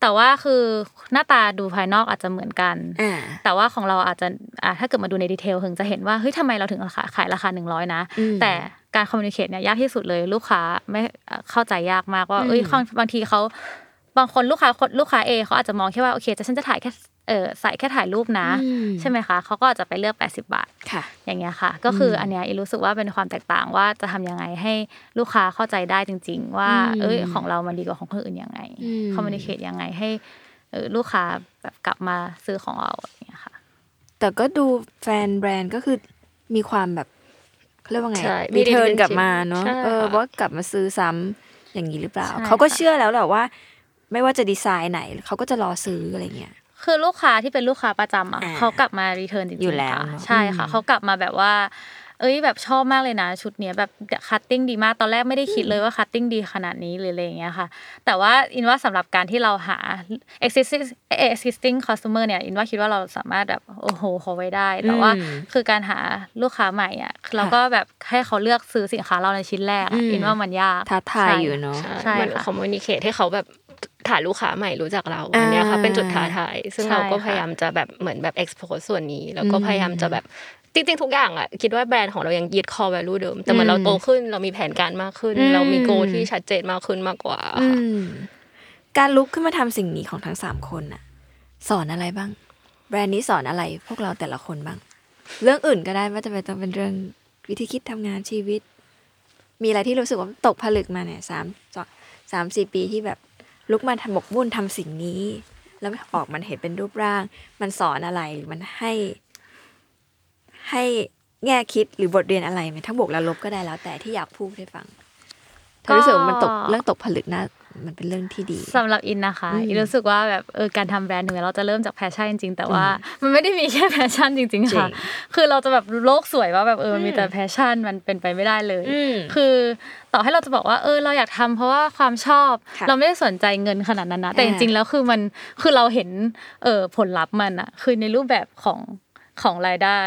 B: แต่ว่าคือหน้าตาดูภายนอกอาจจะเหมือนกัน
A: อ่า
B: แต่ว่าของเราอาจจะอะถ้าเกิดมาดูในดีเทลถึงจะเห็นว่าเฮ้ยทำไมเราถึงราคาขายราคาหนึ่งร้อยนะ
A: อืม
B: แต่การคอมมิวนิเคชเนี่ยยากที่สุดเลย ลูกค้าไม่เอ่อเข้าใจยากมากว่า
A: อืม
B: เอ้ยบางบางทีเขาบางคนลูกค้าลูกค้าเอเขาอาจจะมองแค่ว่าโอเคจะฉันจะถ่ายแค่ เออใส่แค่ถ่ายรูปนะ
A: อืม
B: ใช่ไหมคะเขาก็อาจจะไปเลือก 80 บาท
A: ค่ะ
B: อย่างเงี้ยค่ะ ก็คืออันเนี้ยอีรู้สึกว่าเป็นความแตกต่างว่าจะทำยังไงให้ลูกค้าเข้าใจได้จริง ๆ ว่า
A: อืม
B: เอ้ยของเรามันดีกว่าของคนอื่นยังไง
A: อืม
B: คอมมิวนิเคชยังไงให้เออลูกค้าแบบกลับมาซื้อของเราอย่างเงี้ยค่ะ
A: แต่ก็ดูแฟนแบรนด์ก็คือมีความแบบเขาเรียกว่าไง
D: ใช่มี
A: return
D: retention
A: กลับมาเนาะ
D: ใช่
A: เออ
D: ค่ะ
A: ว่ากลับมาซื้อซ้ำอย่างนี้หรือเปล่า
B: ใช่
A: เขาก็
B: ค่ะ
A: เชื่อแล้วแหละว่า ไม่ว่าจะดีไซน์ไหนเขาก็จะรอซื้ออะไรเงี้ย
B: คือลูกค้าที่เป็นลูกค้าประจำอะ
A: อ่า
B: เขากลับมา return จริงๆ
A: อยู่แล้ว
B: ค่ะ
A: เนอะ
B: ใช่ค่ะ
A: อืม
B: เขากลับมาแบบว่า เอ้ยแบบชอบมากเลยนะชุดเนี้ยแบบ cutting ดีมากตอนแรกไม่ได้คิดเลยว่า cutting ดีขนาดนี้หรืออะไรอย่างเงี้ยค่ะ แต่ว่าอินว่าสำหรับการที่เราหา existing existing customer เนี่ยอินว่าคิดว่าเราสามารถแบบโอ้โหเขาไว้ได้แต่ว่า
A: อืม
B: คือการหาลูกค้าใหม่อะเราก็แบบให้เขาเลือกซื้อสินค้าเราในชิ้นแรกอะ
A: อืม
B: อินว่ามันยาก
A: ท้าทาย
B: ใช่
A: อยู่เนาะ
B: ใช่
D: มัน
B: ค่ะ
D: คอมมูนิเคทให้เขาแบบฐานลูกค้าใหม่รู้จักเรา
A: อ่า
D: อันเนี้ยค่ะเป็นจุดท้าทาย ซึ่ง
B: ใช่
D: เราก็
B: ค่ะ
D: พยายามจะแบบเหมือนแบบ expose ส่วนนี้ แล้วก็
A: อืม
D: พยายามจะแบบ จริงๆทุกอย่างอะคิดว่าแบรนด์ของเรายังยึด core value เดิม แต่เหมือ
A: อื
D: น
A: ม
D: เราโตขึ้นเรามีแผนการมากขึ้น
A: อืม
D: เรามีโกที่ชัดเจนมากขึ้นมากกว่า
A: อื
D: ค่ะ
A: มการลุกขึ้นมาทำสิ่งนี้ของทั้งสามคนน่ะ สอนอะไรบ้าง แบรนด์นี้สอนอะไรพวกเราแต่ละคนบ้าง เรื่องอื่นก็ได้ว่าจะเป็นต้องเป็นเรื่องวิธีคิดทำงานชีวิต มีอะไรที่รู้สึกว่าตกผลึกมาเนี่ยสามสองสามสี่ปีที่แบบลุกมาทำหมกมุ่นทำสิ่งนี้ แล้วออกมันเห็นเป็นรูปร่าง มันสอนอะไรหรือมันให้ ให้แง่คิดหรือบทเรียนอะไรไหมทั้งบวกและลบก็ได้แล้ว แต่ที่อยากพูดให้ฟังเธอรู้สึกว่ามันตกเรื่องตกผลึกนะมันเป็นเรื่องที่ดี
B: สำหรับอินนะคะ
A: อืม
B: อินรู้สึกว่าแบบเออการทำแบรนด์ถึงแม้เราจะเริ่มจาก passion จริงๆแต่ว่า มันไม่ได้มีแค่ passion จริง ๆ ค่ะ
A: จริง
B: คือเราจะแบบโลกสวยว่าแบบเออมันมีแต่ passion มันเป็นไปไม่ได้เลย
A: อืม
B: คือต่อให้เราจะบอกว่าเออเราอยากทำเพราะว่าความชอบ
A: ค่ะ
B: เราไม่ได้สนใจเงินขนาดนั้นนะแต่
A: อ่า
B: จริงๆแล้วคือมันคือเราเห็นเออผลลัพธ์มันอะคือในรูปแบบของ ของรายได้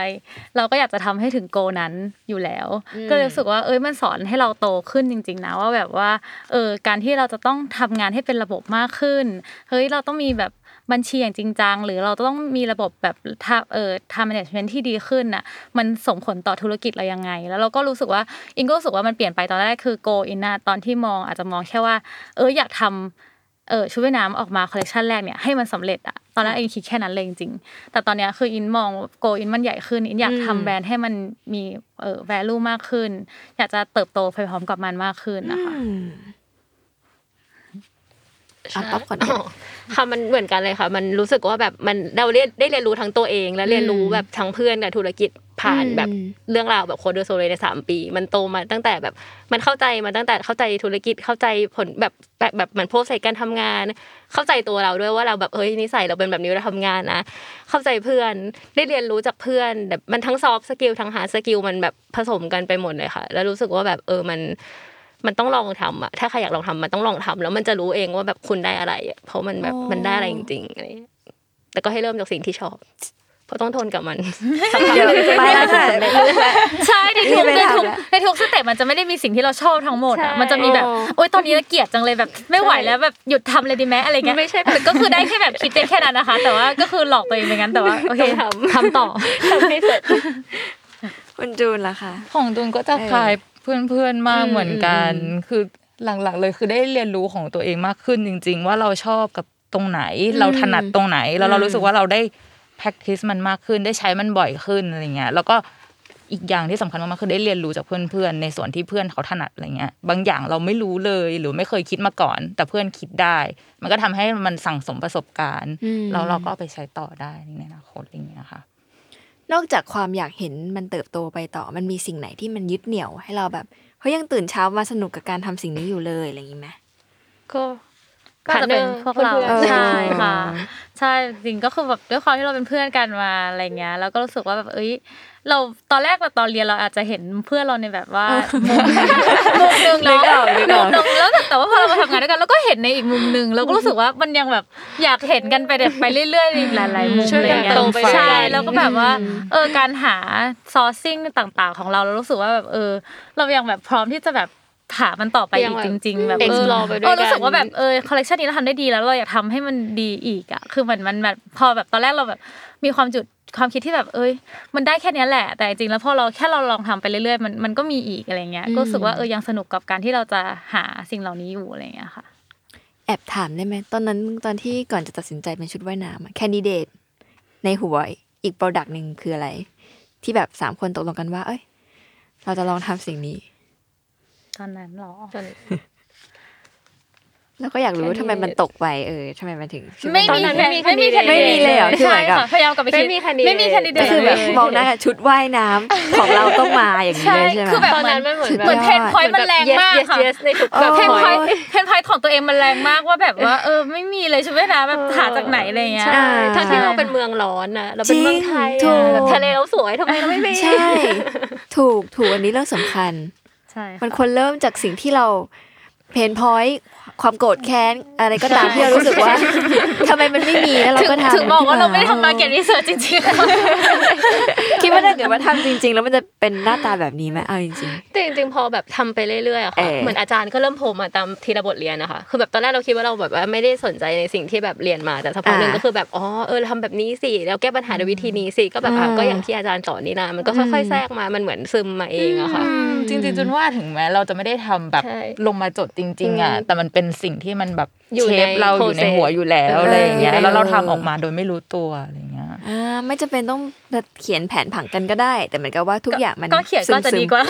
B: เราก็อยากจะทำให้ถึง goal นั้นอยู่แล้ว ก็เลยรู้สึกว่าเอ้ยมันสอนให้เราโตขึ้นจริง ๆ นะว่าแบบว่าเออการที่เราจะต้องทำงานให้เป็นระบบมากขึ้นเฮ้ยเราต้องมีแบบบัญชีอย่างจริงจังหรือเราต้องมีระบบแบบทำเออทำ management ที่ดีขึ้นน่ะมันส่งผลต่อธุรกิจเรายังไง แล้วเราก็รู้สึกว่าอินก็รู้สึกว่ามันเปลี่ยนไปตอนแรกคือ go in นะตอนที่มองอาจจะมองแค่ว่า เอออยากทำ เออชุดว่ายน้ำออกมาคอลเลคชันแรกเนี่ยให้มันสำเร็จอะตอนนั้นอินคิดแค่นั้นเลยจริงๆแต่ตอนเนี้ยคืออินมองgoal อินมันใหญ่ขึ้นอินอยาก
A: อืม
B: ทำแบรนด์ให้มันมีเออ value มากขึ้น อยากจะเติบโตไปพร้อมกับมันมากขึ้นนะคะ
A: อืมเอา ป๊อปก่อน
D: อ๋อค่ะมันเหมือนกันเลยค่ะ มันรู้สึกว่าแบบมันเราเรียนได้เรียนรู้ทั้งตัวเอง และเรียนรู้แบบทั้งเพื่อนกับธุรกิจผ่าน
A: อืม
D: แบบเรื่องราวแบบ Côte d'Soleil ในสามปี มันโตมาตั้งแต่แบบมันเข้าใจมาตั้งแต่เข้าใจธุรกิจเข้าใจผลแบบแบบแบบเหมือน process การทำงาน เข้าใจตัวเราด้วยว่าเราแบบเฮ้ยนิสัยเราเป็นแบบนี้เราทำงานนะเข้าใจเพื่อนได้เรียนรู้จากเพื่อนแบบมันทั้ง soft skill ทั้ง hard skill มันแบบผสมกันไปหมดเลยค่ะ แล้วรู้สึกว่าแบบเออมัน มันต้องลองทำอะถ้าใครอยากลองทำมันต้องลองทำแล้วมันจะรู้เองว่าแบบคุณได้อะไรอะเพราะมันแบบ
A: อ๋อ
D: มันได้อะไรจริงๆอะไรอย่างเงี้ยแต่ก็ให้เริ่มจากสิ่งที่ชอบเพราะต้องทนกับมันสักพัก
A: เดี๋ยว
D: หนึ่ง
A: ไปแล้วค่ะ
B: ใช่ในทุก
A: ไม่
B: ใน
A: ได้
B: ทุก
A: ทำแล้ว
B: ในทุก step มันจะไม่ได้มีสิ่งที่เราชอบทั้งหมดอะ
D: ใช่
B: มันจะมีแบบโอ๊ยตอนนี้เราเกลียดจังเลยแบบไม่ไหวแล้วแบบหยุดทำเลยดีไหมอะไรเงี้ย
D: ไม่ใช่
B: แต่ก็คือได้แค่แบบคิดได้แค่นั้นนะคะ แต่ว่าก็คือหลอกตัวเองไปงั้นแต่ว่าโอเค
D: ต้องทำ
B: ทำต่อ
D: ทำให้เสร็จ
A: คุณจูนล่ะคะ
C: ของตูนก็จะ
A: เออ
C: คล้าย เพื่อนๆมาก
A: อืม
C: เหมือนกัน
A: อืม
C: คือหลักๆเลยคือได้เรียนรู้ของตัวเองมากขึ้นจริง ๆ ว่าเราชอบกับตรงไหน เราถนัดตรงไหน แล้วเรารู้สึกว่าเราได้ practice มันมากขึ้นได้ใช้มันบ่อยขึ้นอะไรเงี้ยแล้วก็อีกอย่างที่สำคัญมากๆคือได้เรียนรู้จากเพื่อนๆในส่วนที่เพื่อนเขาถนัดอะไรเงี้ยบางอย่างเราไม่รู้เลยหรือไม่เคยคิดมาก่อน แต่เพื่อนคิดได้ มันก็ทำให้มันสั่งสมประสบการณ์
A: อืม
C: แล้วเราก็เอาไปใช้ต่อได้ในอนาคตอะไรเงี้ยค่ะ
A: นอกจากความอยากเห็นมันเติบโตไปต่อ มันมีสิ่งไหนที่มันยึดเหนี่ยวให้เราแบบเฮ้ยยังตื่นเช้ามาสนุกกับการทำสิ่งนี้อยู่เลยอะไรอย่างนี้ไหม
D: ก็
B: ก็จะเป็นพวกเรา
D: พื่อนๆ
B: ใช่ค่ะ
A: เออ
B: ใช่จริงก็คือแบบด้วยความที่เราเป็นเพื่อนกันมาอะไรเงี้ย แล้วก็รู้สึกว่าแบบเอ้ย เราตอนแรกเราตอนเรียนเราอาจจะเห็นเพื่อนเราในแบบว่ามุมมุมหนึ่ง
A: นึ
B: เนาะนึ
A: กออกนึกออก
B: มุมหนึ่งแล้วแต่แต่ว่าพอเรามาทำงานด้วยกันเราก็เห็นในอีกมุมหนึ่งเราก็รู้สึกว่ามันยังแบบอยากเห็นกันไปแบบไปเรื่อยๆอีกหลายๆมุม
D: ช่วย
B: อะไร
D: กัน
B: เงี้ย
D: โตไปด้วยกัน
B: ใช่แล้วก็แบบว่าเออการหา sourcing ต่าง ๆ ของเราเรารู้สึกว่าแบบเออ เรายังแบบพร้อมที่จะแบบ หามันต่อไปอีกจริง ๆ แบบเออ
D: explore ไปด้วย
B: เออ
D: กัน
B: รู้สึกว่าแบบเออคอลเลกชันนี้เราทำได้ดีแล้วเราอยากทำให้มันดีอีกอะคือเหมือนมันแบบพอแบบตอนแรกเราแบบมีความจุดความคิดที่แบบเอ้ย มันได้แค่เนี้ยแหละ แต่จริงๆแล้วพอเราแค่เราลองทำไปเรื่อยๆมันมันก็มีอีกอะไรเงี้ยก็รู้สึกว่าเออยังสนุกกับการที่เราจะหาสิ่งเหล่านี้อยู่อะไรเงี้ยค่ะ
A: แอบถามได้ไหมตอนนั้นตอนที่ก่อนจะตัดสินใจเป็นชุดว่ายน้ำ candidate ในหัวอีก product หนึ่งคืออะไร ที่แบบสามคนตกลงกันว่า เอ้ย เราจะลองทำสิ่งนี้
B: ตอนนั้นหรอ
A: แล้วก็อยากรู้ว่าทำไมมันตกไปเออทำไมมันถึงชุดว่ายน้ำ
D: ไม่มี
B: ไม่มีไม่มี
D: candidate
A: ไม่มีเลยเหรอคือเหมือนกับ
B: ใช่ค่ะพยายามกลับไปคิด
D: ไม่มี candidate
B: ไม่มี candidate
A: ก็คือแบบมองหน้ากันชุดว่ายน้ำของเราต้องมาอย่างนี้
B: ใช่
A: เลยใช่ไหม
B: คือแบบ
D: ตอนนั้นมันเหมือนแบบ
B: เหมือน pain point มันแรงมาก
D: yes
B: ค่ะ
D: yes yes ในทุก
A: เออ
D: แบบ
B: เพนพอย
D: point
B: ต์ pain point ของตัวเองมันแรงมากว่าแบบว่า เออไม่มีเลยชุดว่ายน้ำแบบหาจากไหนอะไรเงี้ย
D: ใช่ทั้งที่เราเป็นเมืองร้อนน่ะเราเป็นเมืองไทย
A: จริงถู
D: อะแบบทะเลเราสวยทำไมเราไม่มี
A: ใช่ ถูกถูกอันนี้เรื่องสำคัญ
B: ใช่ค่ะ
A: มันควรเริ่มจากสิ่งที่เราเพนพอยต์ ความโกรธแค้นอะไรก็ตามที่เรารู้สึกว่าทำไมมันไม่มีแล้วเรา
B: ถึง
A: ก็ทำ
B: ถึงบอกว่าเราไม่ได้
A: ขึ้น
B: ทำมาเก็ตรีเสิร์ชจริงๆ
A: คิดว่าถ้าเกิดว่าทำจริง ๆ แล้วมันจะเป็นหน้าตาแบบนี้ไหมเอาจริง
D: แต่จริงๆพอแบบทำไปเรื่อยๆอะ
A: เอ
D: ค่ะ
A: อ
D: เหมือนอาจารย์ก็เริ่มโผล่มาตามทีละบทเรียนนะคะคือแบบตอนแรกเราคิดว่าเราแบบว่าไม่ได้สนใจในสิ่งที่แบบเรียนมาแต่สักพักหนึ่ง
A: อ่า
D: ก็คือแบบอ๋อเออทำแบบนี้สิแล้วแก้ปัญหาด้วยวิธีนี้สิก็แบบอะ
A: อ่า
D: ก็อย่างที่อาจารย์สอนนี่นะมันก็ค่อยๆแทรกมามันเหมือนซึมมาเองอะค่ะ
C: จริงๆจนว่าถึงแม้เราจะไม่ได้ทำแบบ
D: ใช่
C: ลงมาจดจริง ๆอะ
D: อืม
C: แต่มันเป็นสิ่งที่มันแบบ
D: อยู่
C: เช
D: ใน
C: ฟเราอยู่ใน
D: process
C: หัวอยู่แล้ว
D: เอออ
C: อะไรอย่างเงี้ย
A: เออ
C: แล้วเราทำออกมาโดยไม่รู้ตัวอะไรอย่างเงี้ย
A: ๆอ่าไม่จำเป็นต้องเขียนแผนผังกันก็ได้ แต่เหมือนกับว่าทุกอย่างมัน
B: ก็เขียนก็จะ
A: ซึมๆ
B: ดีกว่า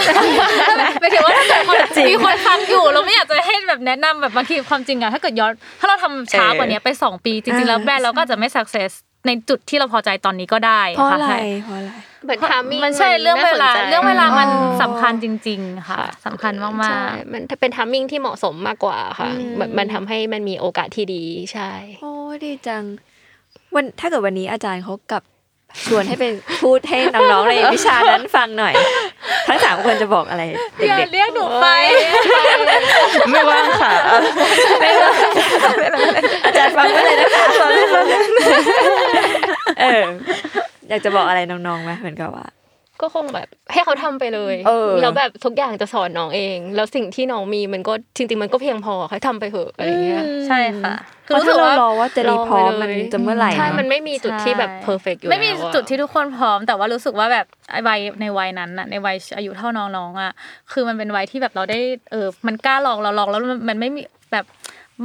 B: หมายถึงว่าถ้าเกิดคนมีคนฟังอยู่เราไม่อยากจะให้แบบแนะนำแบบบางทีความจริงอะถ้าเกิดย้อนถ้าเราทำช้ากว่านี้ไปสองปีจริงๆแล้วแบรนด์เราก็อาจจะไม่ success ในจุดที่เราพอใจตอนนี้ก็ได้
A: เพราะ
B: ค่ะ
A: อะไร
B: ใช่
A: เพราะอะไร
D: เหมือนทามิ่ง
B: มันใช่เรื่องเวลา
D: น่สนใจ
B: เรื่องเวลามัน
A: อ๋อ
B: สำคัญจริง ๆ ค่ะสำคัญมาก
D: ใช่มันเป็นทามมิ่งที่เหมาะสมมากกว่าค่ะ
A: อืม
D: แบบมันทำให้มันมีโอกาสที่ดีใช่
A: โอ้ดีจัง วันถ้าเกิดวันนี้อาจารย์เขากลับชวนให้เป็นพูดให้น้องๆในวิชานั้นฟังหน่อย ทั้งสามคนจะบอกอะไร
B: ๆอย่า
A: เด็ก
B: เรียกหนูไป
C: ไม่ว่างค่ะ
A: ๆอาจารย์ฟังไว้เลยนะคะ เออ อยากจะบอกอะไรน้องๆไหมเหมือนกับว่า
D: ก็คงแบบให้เขาทำไปเลย
A: เออ
D: แล้วแบบทุกอย่างจะสอนน้องเอง แล้วสิ่งที่น้องมีมันก็จริงๆมันก็เพียงพอให้ทำไปเถอะอะไรเงี้ย
B: ใช่ค่ะ
A: เพราะถ้าเรารอว่าจะรีพร้อม
D: ลงไป
A: มัน
D: เลย
A: จะเมื่อไหร่
D: ใช่
A: เนอะ
D: มันไม่มีจุดที่แบบเพอร์เฟกอยู่
B: ไม่มี
D: แล้วอะ
B: จุดที่ทุกคนพร้อม แต่ว่ารู้สึกว่าแบบไอ้วัยในวัยนั้นน่ะในวัยอายุเท่าน้องๆอะคือมันเป็นวัยที่แบบเราได้เออมันกล้าลองเราลองแล้วมันมันไม่มีแบบ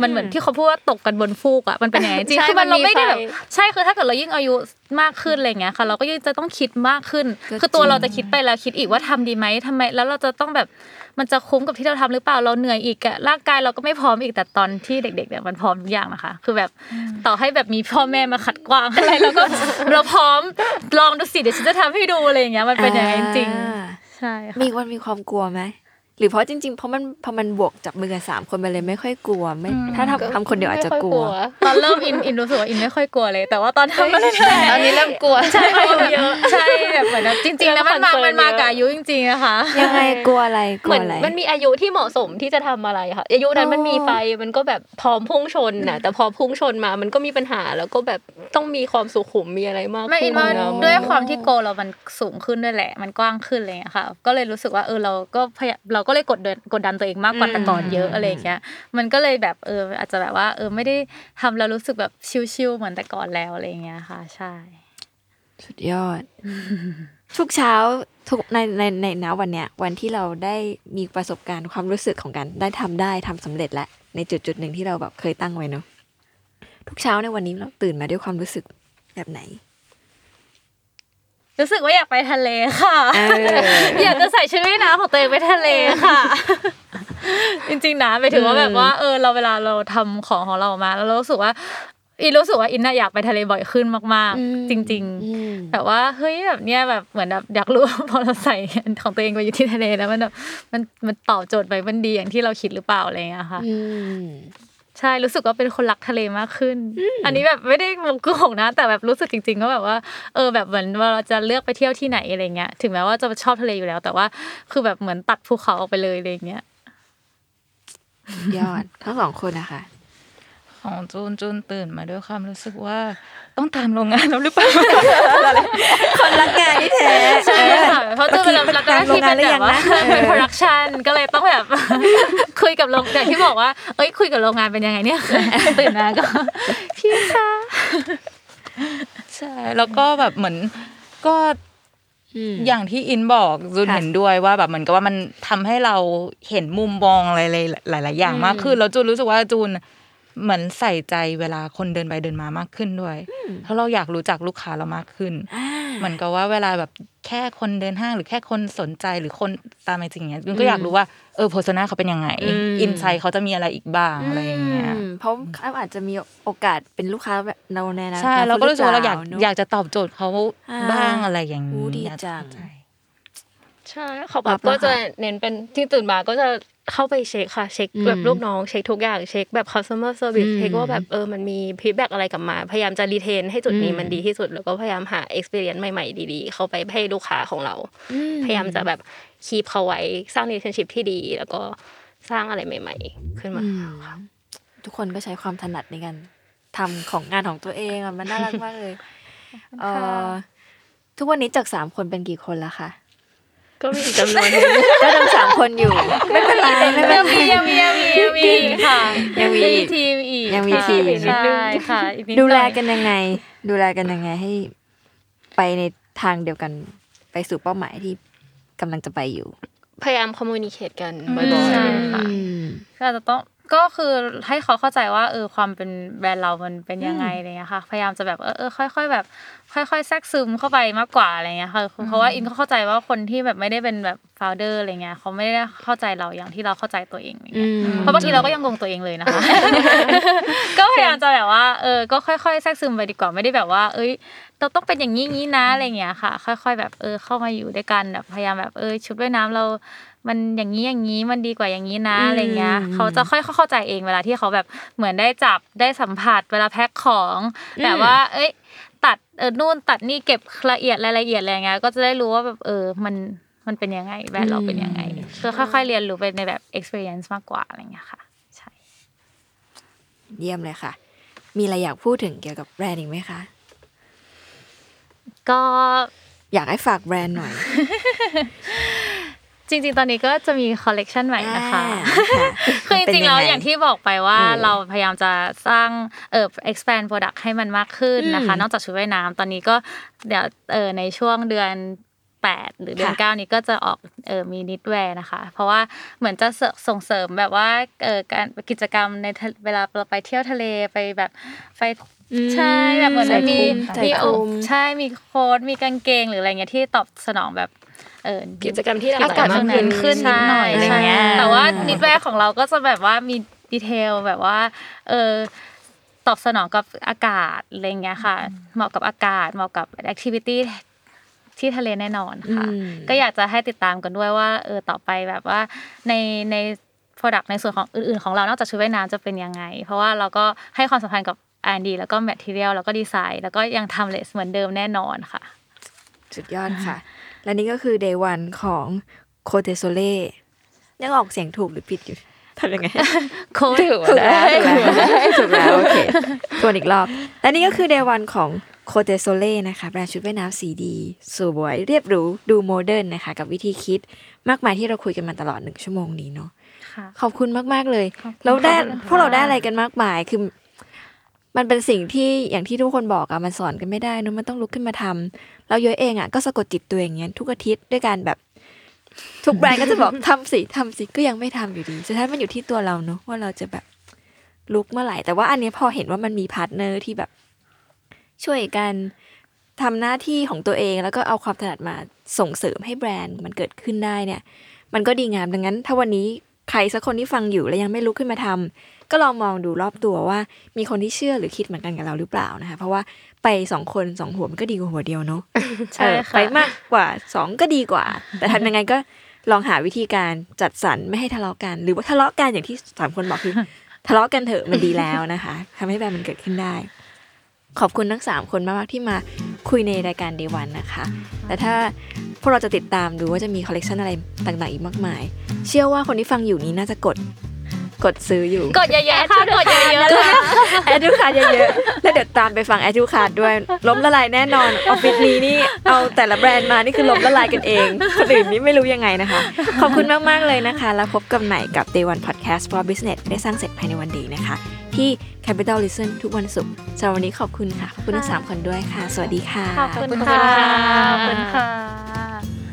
B: มันเหมือนที่เขาพูดว่าตกกันบนฟูกอะมันเป็นอย่างนั้นจริง
D: ใช่
B: คือมันเราไม่ได้แบบ
D: มันมีไฟ
B: ใช่คือถ้าเกิดเรายิ่งอายุมากขึ้นอะไรเงี้ยค่ะ เราก็ยิ่งจะต้องคิดมากขึ้น
A: ก็
B: คือตัว
A: จริง
B: เราจะคิดไปแล้วคิดอีกว่าทำดีไหมทำไม แล้วเราจะต้องแบบมันจะคุ้มกับที่เราทำหรือเปล่าเราเหนื่อยอีกอะร่างกายเราก็ไม่พร้อมอีกแต่ตอนที่เด็ก ๆ เนี่ยมันพร้อมทุกอย่างนะคะ คือแบบต่อให้แบบมีพ่อแม่มาขัดกวางอะไรเราก็เราพร้อมลองดูสิเดี๋ยวฉันจะทำให้ดูอะไรอย่างเงี้ยมันเป็นอย่างนั้นจริง
A: อ่า
B: ๆใช่ค่ะ
A: มีวันมีความกลัวไหม หรือเพราะจริงๆเพราะมันพอมันบวกจับมือกันสามคนไปเลยไม่ค่อยกลัวไม่ ถ้าทำทำคนเดียวอาจจะ
D: ไม่
A: ก
D: ค่
A: ลั
D: ยว
B: ตอนเริ่มอินอินรู้สึกว่าอินไม่ค่อยกลัวเลย แต่ว่าตอนทำมัน
D: ตอนนี้เริ่มกลัว
B: ใช่เยอะใช่แบบเหมือนแบบจริงๆแล้วมันมา
D: เริ่ม
B: มันมา
D: concern
B: กับอายุจริงๆนะคะ
A: ยังไงกลัวอะไรก
D: เห
A: ลั
D: มื
A: ว
D: อน
A: อะไร
D: มันมีอายุที่เหมาะสมที่จะทำอะไรค่ะ อายุนั้นมันมีไฟมันก็แบบพร้อมพุ่งชนน่ะแต่พอพุ่งชนมามันก็มีปัญหาแล้วก็แบบต้องมีความสุขุมมีอะไรมาก
B: ไม่อิ
D: ขึ้
B: น
D: น
B: ว่า
D: นะ
B: ด้วยความที่โกเรามันสูงขึ้นด้วยแหละ มันกว้างขึ้นอะไรอย่างเงี้ยค่ะ ก็เลยรู้สึกว่าเออเราก็พยายามเราก็เลยกดดันกดดันตัวเองมากกว่าแต่ก่อนเยอะอะไรอย่างเงี้ยมันก็เลยแบบเอออาจจะแบบว่า เออไม่ได้ทำแล้วรู้สึกแบบชิลๆเหมือนแต่ก่อนแล้วอะไรอย่างเงี้ยค่ะ ใช่
A: สุดยอด ทุกเช้าทุกในในในณวันเนี้ยวันที่เราได้มีประสบการณ์ความรู้สึกของการได้ทำได้ทำสำเร็จแล้วในจุดจุดหนึ่งที่เราแบบเคยตั้งไว้เนอะทุกเช้าในวันนี้เราตื่นมาด้วยความรู้สึกแบบไหน
B: รู้สึกว่าอยากไปทะเลค่ะ
A: เออ
B: อยากจะใส่ชุดว่ายน้ำของตัวเองไปทะเลค่ะ จริงๆนะไปถึงว่าแบบว่าเออเราเวลาเราทำของของเราออกมา แล้วเรารู้สึกว่าอินรู้สึกว่าอินน่ะอยากไปทะเลบ่อยขึ้นมาก
A: อืม
B: ๆจริง
A: อืม
B: ๆแบบว่าเฮ้ยแบบเนี้ยแบบเหมือนแบบอยากรู้ว่าพอเราใส่อันของตัวเองไปอยู่ที่ทะเลแล้วมันแบบมันมันตอบโจทย์ไปมันดีอย่างที่เราคิดหรือเปล่าอะไรอย่างเงี้ยค่ะ
A: อืม
B: ใช่รู้สึกว่าเป็นคนรักทะเลมากขึ้น อันนี้แบบไม่ได้โกหกนะ แต่แบบรู้สึกจริงๆก็แบบว่าเออแบบเหมือนว่าเราจะเลือกไปเที่ยวที่ไหนอะไรเงี้ยถึงแม้ว่าจะชอบทะเลอยู่แล้ว แต่ว่าคือแบบเหมือนตัดภูเขาออกไปเลยอะไรเงี้ย
A: ยอดทั้งสองคนนะคะ
C: ของจูนจูนตื่นมาด้วยความรู้สึกว่าต้องตามโรงงานแล้วหรือเปล่า
A: คนรักงานที่แท้
B: ใช่ค่ะเพราะจะเป็นรับหน้าที่เป็นแบบว่าเป็น production ก็เลยต้องแบบคุยกับโรงอย่างที่บอกว่า เอ้ยคุยกับโรงงานเป็นยังไงเนี่ยตื่นมาก็พี่คะ
C: ใช่แล้วก็แบบเหมือนก็
A: อืม
C: อย่างที่อินบอกจูน
A: ค่ะ
C: เห็นด้วยว่าแบบเหมือนกับว่ามันทำให้เราเห็นมุมมองอะไรหลาย ๆ อย่างมากขึ้นแล้วจูนรู้สึกว่าจูน เหมือนใส่ใจเวลาคนเดินไปเดินมามากขึ้นด้วยเพราะเราอยากรู้จักลูกค้าเรามากขึ้นเหมือนกับว่าเวลาแบบแค่คนเดินห้างหรือแค่คนสนใจหรือคนตามไปจริงอย่างเงี้ยจูนก็อยากรู้ว่าเออโพสนาเขาเป็นยังไง
A: อืม
C: อินไซต์เขาจะมีอะไรอีกบ้างอะไรอย่างเงี้ย
A: อืมเพราะเขาอาจจะมีโอกาสเป็นลูกค้าแบบเราในนะ
C: ใช่เราก็รู้สึกว่าเราอยาก
A: หปล่
C: อยากจะตอบโจทย์เขา
A: อ่า
C: บ้างอะไรอย่าง
A: อู้
C: นี้
A: ดี
C: อยาก
A: จัง
C: เข้า ใจ
D: ใช่เขาแบ
A: รั
D: บบก็
A: นะคะ
D: จะเน้นเป็นที่ตื่นมาก็จะเข้าไปเช็คค่ะ เช็ค
A: อืม
D: แบบลูกน้องเช็คทุกอย่างเช็คแบบ customer service
A: อืม
D: เช็คว่าแบบเออมันมีฟีดแบ็กอะไรกลับมา พยายามจะรีเทนให้จุดนี้
A: อืม
D: มันดีที่สุด แล้วก็พยายามหา experience ใหม่ๆ ดีๆ เข้าไปให้ลูกค้าของเรา พยายามจะแบบคีบเขาไว้สร้าง relationship ที่ดี แล้วก็สร้างอะไรใหม่ ๆ ขึ้นมา
A: อืมทุกคนก็ใช้ความถนัดในการทำของงานของตัวเองอะมันน่ารักมากเลยเออทุกวันนี้จากสามคนเป็นกี่คนแล้วคะ
D: ก็มีจำนวนหนึ่ง
A: ก็ยังสามคนอยู่ ไม่เป็นไรไม่เป็นไร
B: ยังมียังมียังมียังมีค่ะ
A: ยังมีอีก
B: ทีมอีก
A: ยังมี
B: ค่ะ
A: ทีม
B: ใช่ค่ะอีกนิ
A: ดูแล
B: หอย
A: กันยังไง ดูแลกันยังไงให้ไปในทางเดียวกันไปสู่เป้าหมายที่กำลังจะไปอยู่
D: พยายาม communicate กันบ่
B: อื
D: อย
B: มใช่
D: ๆ
B: ค่ะ
A: อืม
B: ก็จะต้องก็คือให้เขาเข้าใจว่าเออความเป็นแบรนด์เรามันเป็นยังไงอะไรเงี้ยค่ะ พยายามจะแบบเออเออค่อย ๆ แบบ ค่อยๆแทรกซึมเข้าไปมากกว่าอะไรเงี้ยค่ะเพราะว่าอินก็เข้าใจว่าคนที่แบบไม่ได้เป็นแบบโฟลเดอร์อะไรเงี้ยเขาไม่ได้เข้าใจเราอย่างที่เราเข้าใจตัวเองอะไรเงี้ย
A: อืม
B: เพราะบางทีเราก็ยังงงตัวเองเลยนะคะ ก็พยายามจะแบบว่าเออก็ค่อยๆแทรกซึมไปดีกว่าไม่ได้แบบว่า เอ้ยเราต้องเป็นอย่างนี้งี้นะอะไรเงี้ยค่ะ ค่อยๆแบบเออเข้ามาอยู่ด้วยกันแบบพยายามแบบเออชุดว่ายน้ำเรา มันอย่างนี้อย่างนี้มันดีกว่าอย่างนี้นะ
A: อืม
B: อะไรเงี้ยเขาจะค่อยๆเข้าใจเองเวลาที่เขาแบบเหมือนได้จับได้สัมผัสเวลาแพ็คของแบบว่า เอ้ย ตัดเออนู่นตัดนี่เก็บละเอียดรายละเอียดอะไรเงี้ยก็จะได้รู้ว่าแบบเออมันมันเป็นยังไงแบรนด์เราเป็นยังไงคือค่อยๆเรียนรู้ไปในแบบ experience มากกว่าอะไรเงี้ยค่ะ ใช่
A: เยี่ยมเลยค่ะ มีอะไรอยากพูดถึงเกี่ยวกับแบรนด์อีกไหมคะ
B: ก็
A: อยากให้ฝากแบรนด์หน่อย
B: จริงๆ ตอนนี้ก็จะมีคอลเลกชันใหม่นะคะ
A: อ่าค่ะ
B: คือจริงๆ แล้ว
A: เป็นยังไง
B: อย่างที่บอกไปว่า
A: เออ
B: เราพยายามจะสร้างเอ่อ expand product ให้มันมากขึ้นนะคะ
A: อืม
B: นอกจากชุดว่ายน้ำตอนนี้ก็เดี๋ยวเออในช่วงเดือน8หรือเดือน
A: ค่ะ
B: 9นี้ก็จะออกเออมี knitwear นะคะ เพราะว่าเหมือนจะเสส่งเสริมแบบว่าเออการกิจกรรมในทะเลเวลาเราไปเที่ยวทะเลไปแบบไปใช่แบบเหมือน
A: ใส่
B: มี
A: คลุมใส่
B: มี
A: คลุม
B: ใช่มี coat มีกางเกงหรืออะไรเงี้ยที่ตอบสนองแบบ เออ
D: กิจกรรมที่หลากหลาย
B: อากาศ
D: มาก
B: มัน
D: ขึ้น
B: ขึ้นนิดหน่อยอะไรเงี้ย
A: ใช่
B: แต่ว่า knitwear ของเราก็จะแบบว่ามี detail แบบว่า เออตอบสนองกับอากาศอะไรเงี้ยค่ะ เหมาะกับอากาศเหมาะกับ activity ที่ทะเลแน่นอนค่ะ
A: อืม
B: ก็อยากจะให้ติดตามกันด้วยว่า เออต่อไปแบบว่าในใน Product ในส่วนของอื่นๆของเรานอกจากชุดว่ายน้ำจะเป็นยังไง เพราะว่าเราก็ให้ความสำคัญกับ R&D แล้วก็ Material แล้วก็ดีไซน์ แล้วก็ยัง timeless เหมือนเดิมแน่นอนค่ะ
A: สุดยอดค่ะ และนี่ก็คือ day one ของ Côte d'Soleil ยังออกเสียงถูกหรือผิดอยู่ทำยังไง
B: โค้ด
C: ถือว่า
A: ถูกแล้ว
C: ได้
A: ถูกแล้วถูกแล้วโอเคทวนอีกรอบ และนี่ก็คือ day one ของ Côte d'Soleil นะคะแบรนด์ชุดว่ายน้ำสีดีสวยเรียบหรูดูโมเดิร์นนะคะ กับวิธีคิดมากมายที่เราคุยกันมาตลอดหนึ่งชั่วโมงนี้เนาะ
B: ค่ะ
A: ขอบคุณมาก ๆ เลย
B: ขอบคุณ
A: เราได้
B: ขอบคุณค่ะ
A: พวกเราได้อะไรกันมากมาย คือ มันเป็นสิ่งที่อย่างที่ทุกคนบอกอะมันสอนกันไม่ได้เนอะมันต้องลุกขึ้นมาทำเราเยอะเองอะก็สะกดจิตตัวเองอย่างเงี้ยทุกอาทิตย์ด้วยการแบบ ทุกแบรนด์ก็จะบอกทำสิทำสิก็ยังไม่ทำอยู่ดีสุดท้ายมันอยู่ที่ตัวเราเนอะว่าเราจะแบบลุกเมื่อไหร่ แต่ว่าอันนี้พอเห็นว่ามันมี partner ที่แบบ ช่วยกันทำหน้าที่ของตัวเองแล้วก็เอาความถนัดมาส่งเสริมให้แบรนด์มันเกิดขึ้นได้เนี่ย มันก็ดีงามดังนั้น ถ้าวันนี้ใครสักคนที่ฟังอยู่แล้วยังไม่ลุกขึ้นมาทำ ก็ลองมองดูรอบตัวว่า มีคนที่เชื่อหรือคิดเหมือนกันกับเราหรือเปล่านะคะ เพราะว่าไปสองคนสองหัวมันก็ดีกว่าหัวเดียวเนาะ
B: ใช่
A: เออ
B: ค่ะ
A: ไปมากกว่าสองก็ดีกว่า แต่ทำยังไงก็ลองหาวิธีการจัดสรรไม่ให้ทะเลาะกัน หรือว่าทะเลาะกันอย่างที่สามคนบอกคือทะเลาะกันเถอะมันดีแล้วนะคะทำให้แบรนด์มันเกิดขึ้นได้ ขอบคุณทั้งสามคนมากๆที่มาคุยในรายการ Day One นะคะแต่ถ้าพวกเราจะติดตามดูว่าจะมีคอลเลกชันอะไรต่างๆอีกมากมาย เชื่อว่าคนที่ฟังอยู่นี้น่าจะกด กดซื้ออยู่
D: กดเยอะๆค่ะกดเยอะๆค่ะ
A: add to cart เยอะๆ แล้วเดี๋ยวตามไปฟัง add to cart ด้วย ล้มละลายแน่นอนออฟฟิศนี้นี่เอาแต่ละแบรนด์มานี่คือล้มละลายกันเองคนอื่นนี่ไม่รู้ยังไงนะคะ ขอบคุณมากๆเลยนะคะ แล้วพบกันใหม่กับ Day One Podcast for Business ได้สร้างเสร็จภายในวันเดียวนะคะ ที่ Capital Listen ทุกวันศุกร์สำหรับวันนี้ขอบคุณค่ะขอบคุณทั้งสามคนด้วยค่ะ สวัสดีค่ะ
B: ขอบคุณค่ะขอบคุณค่ะ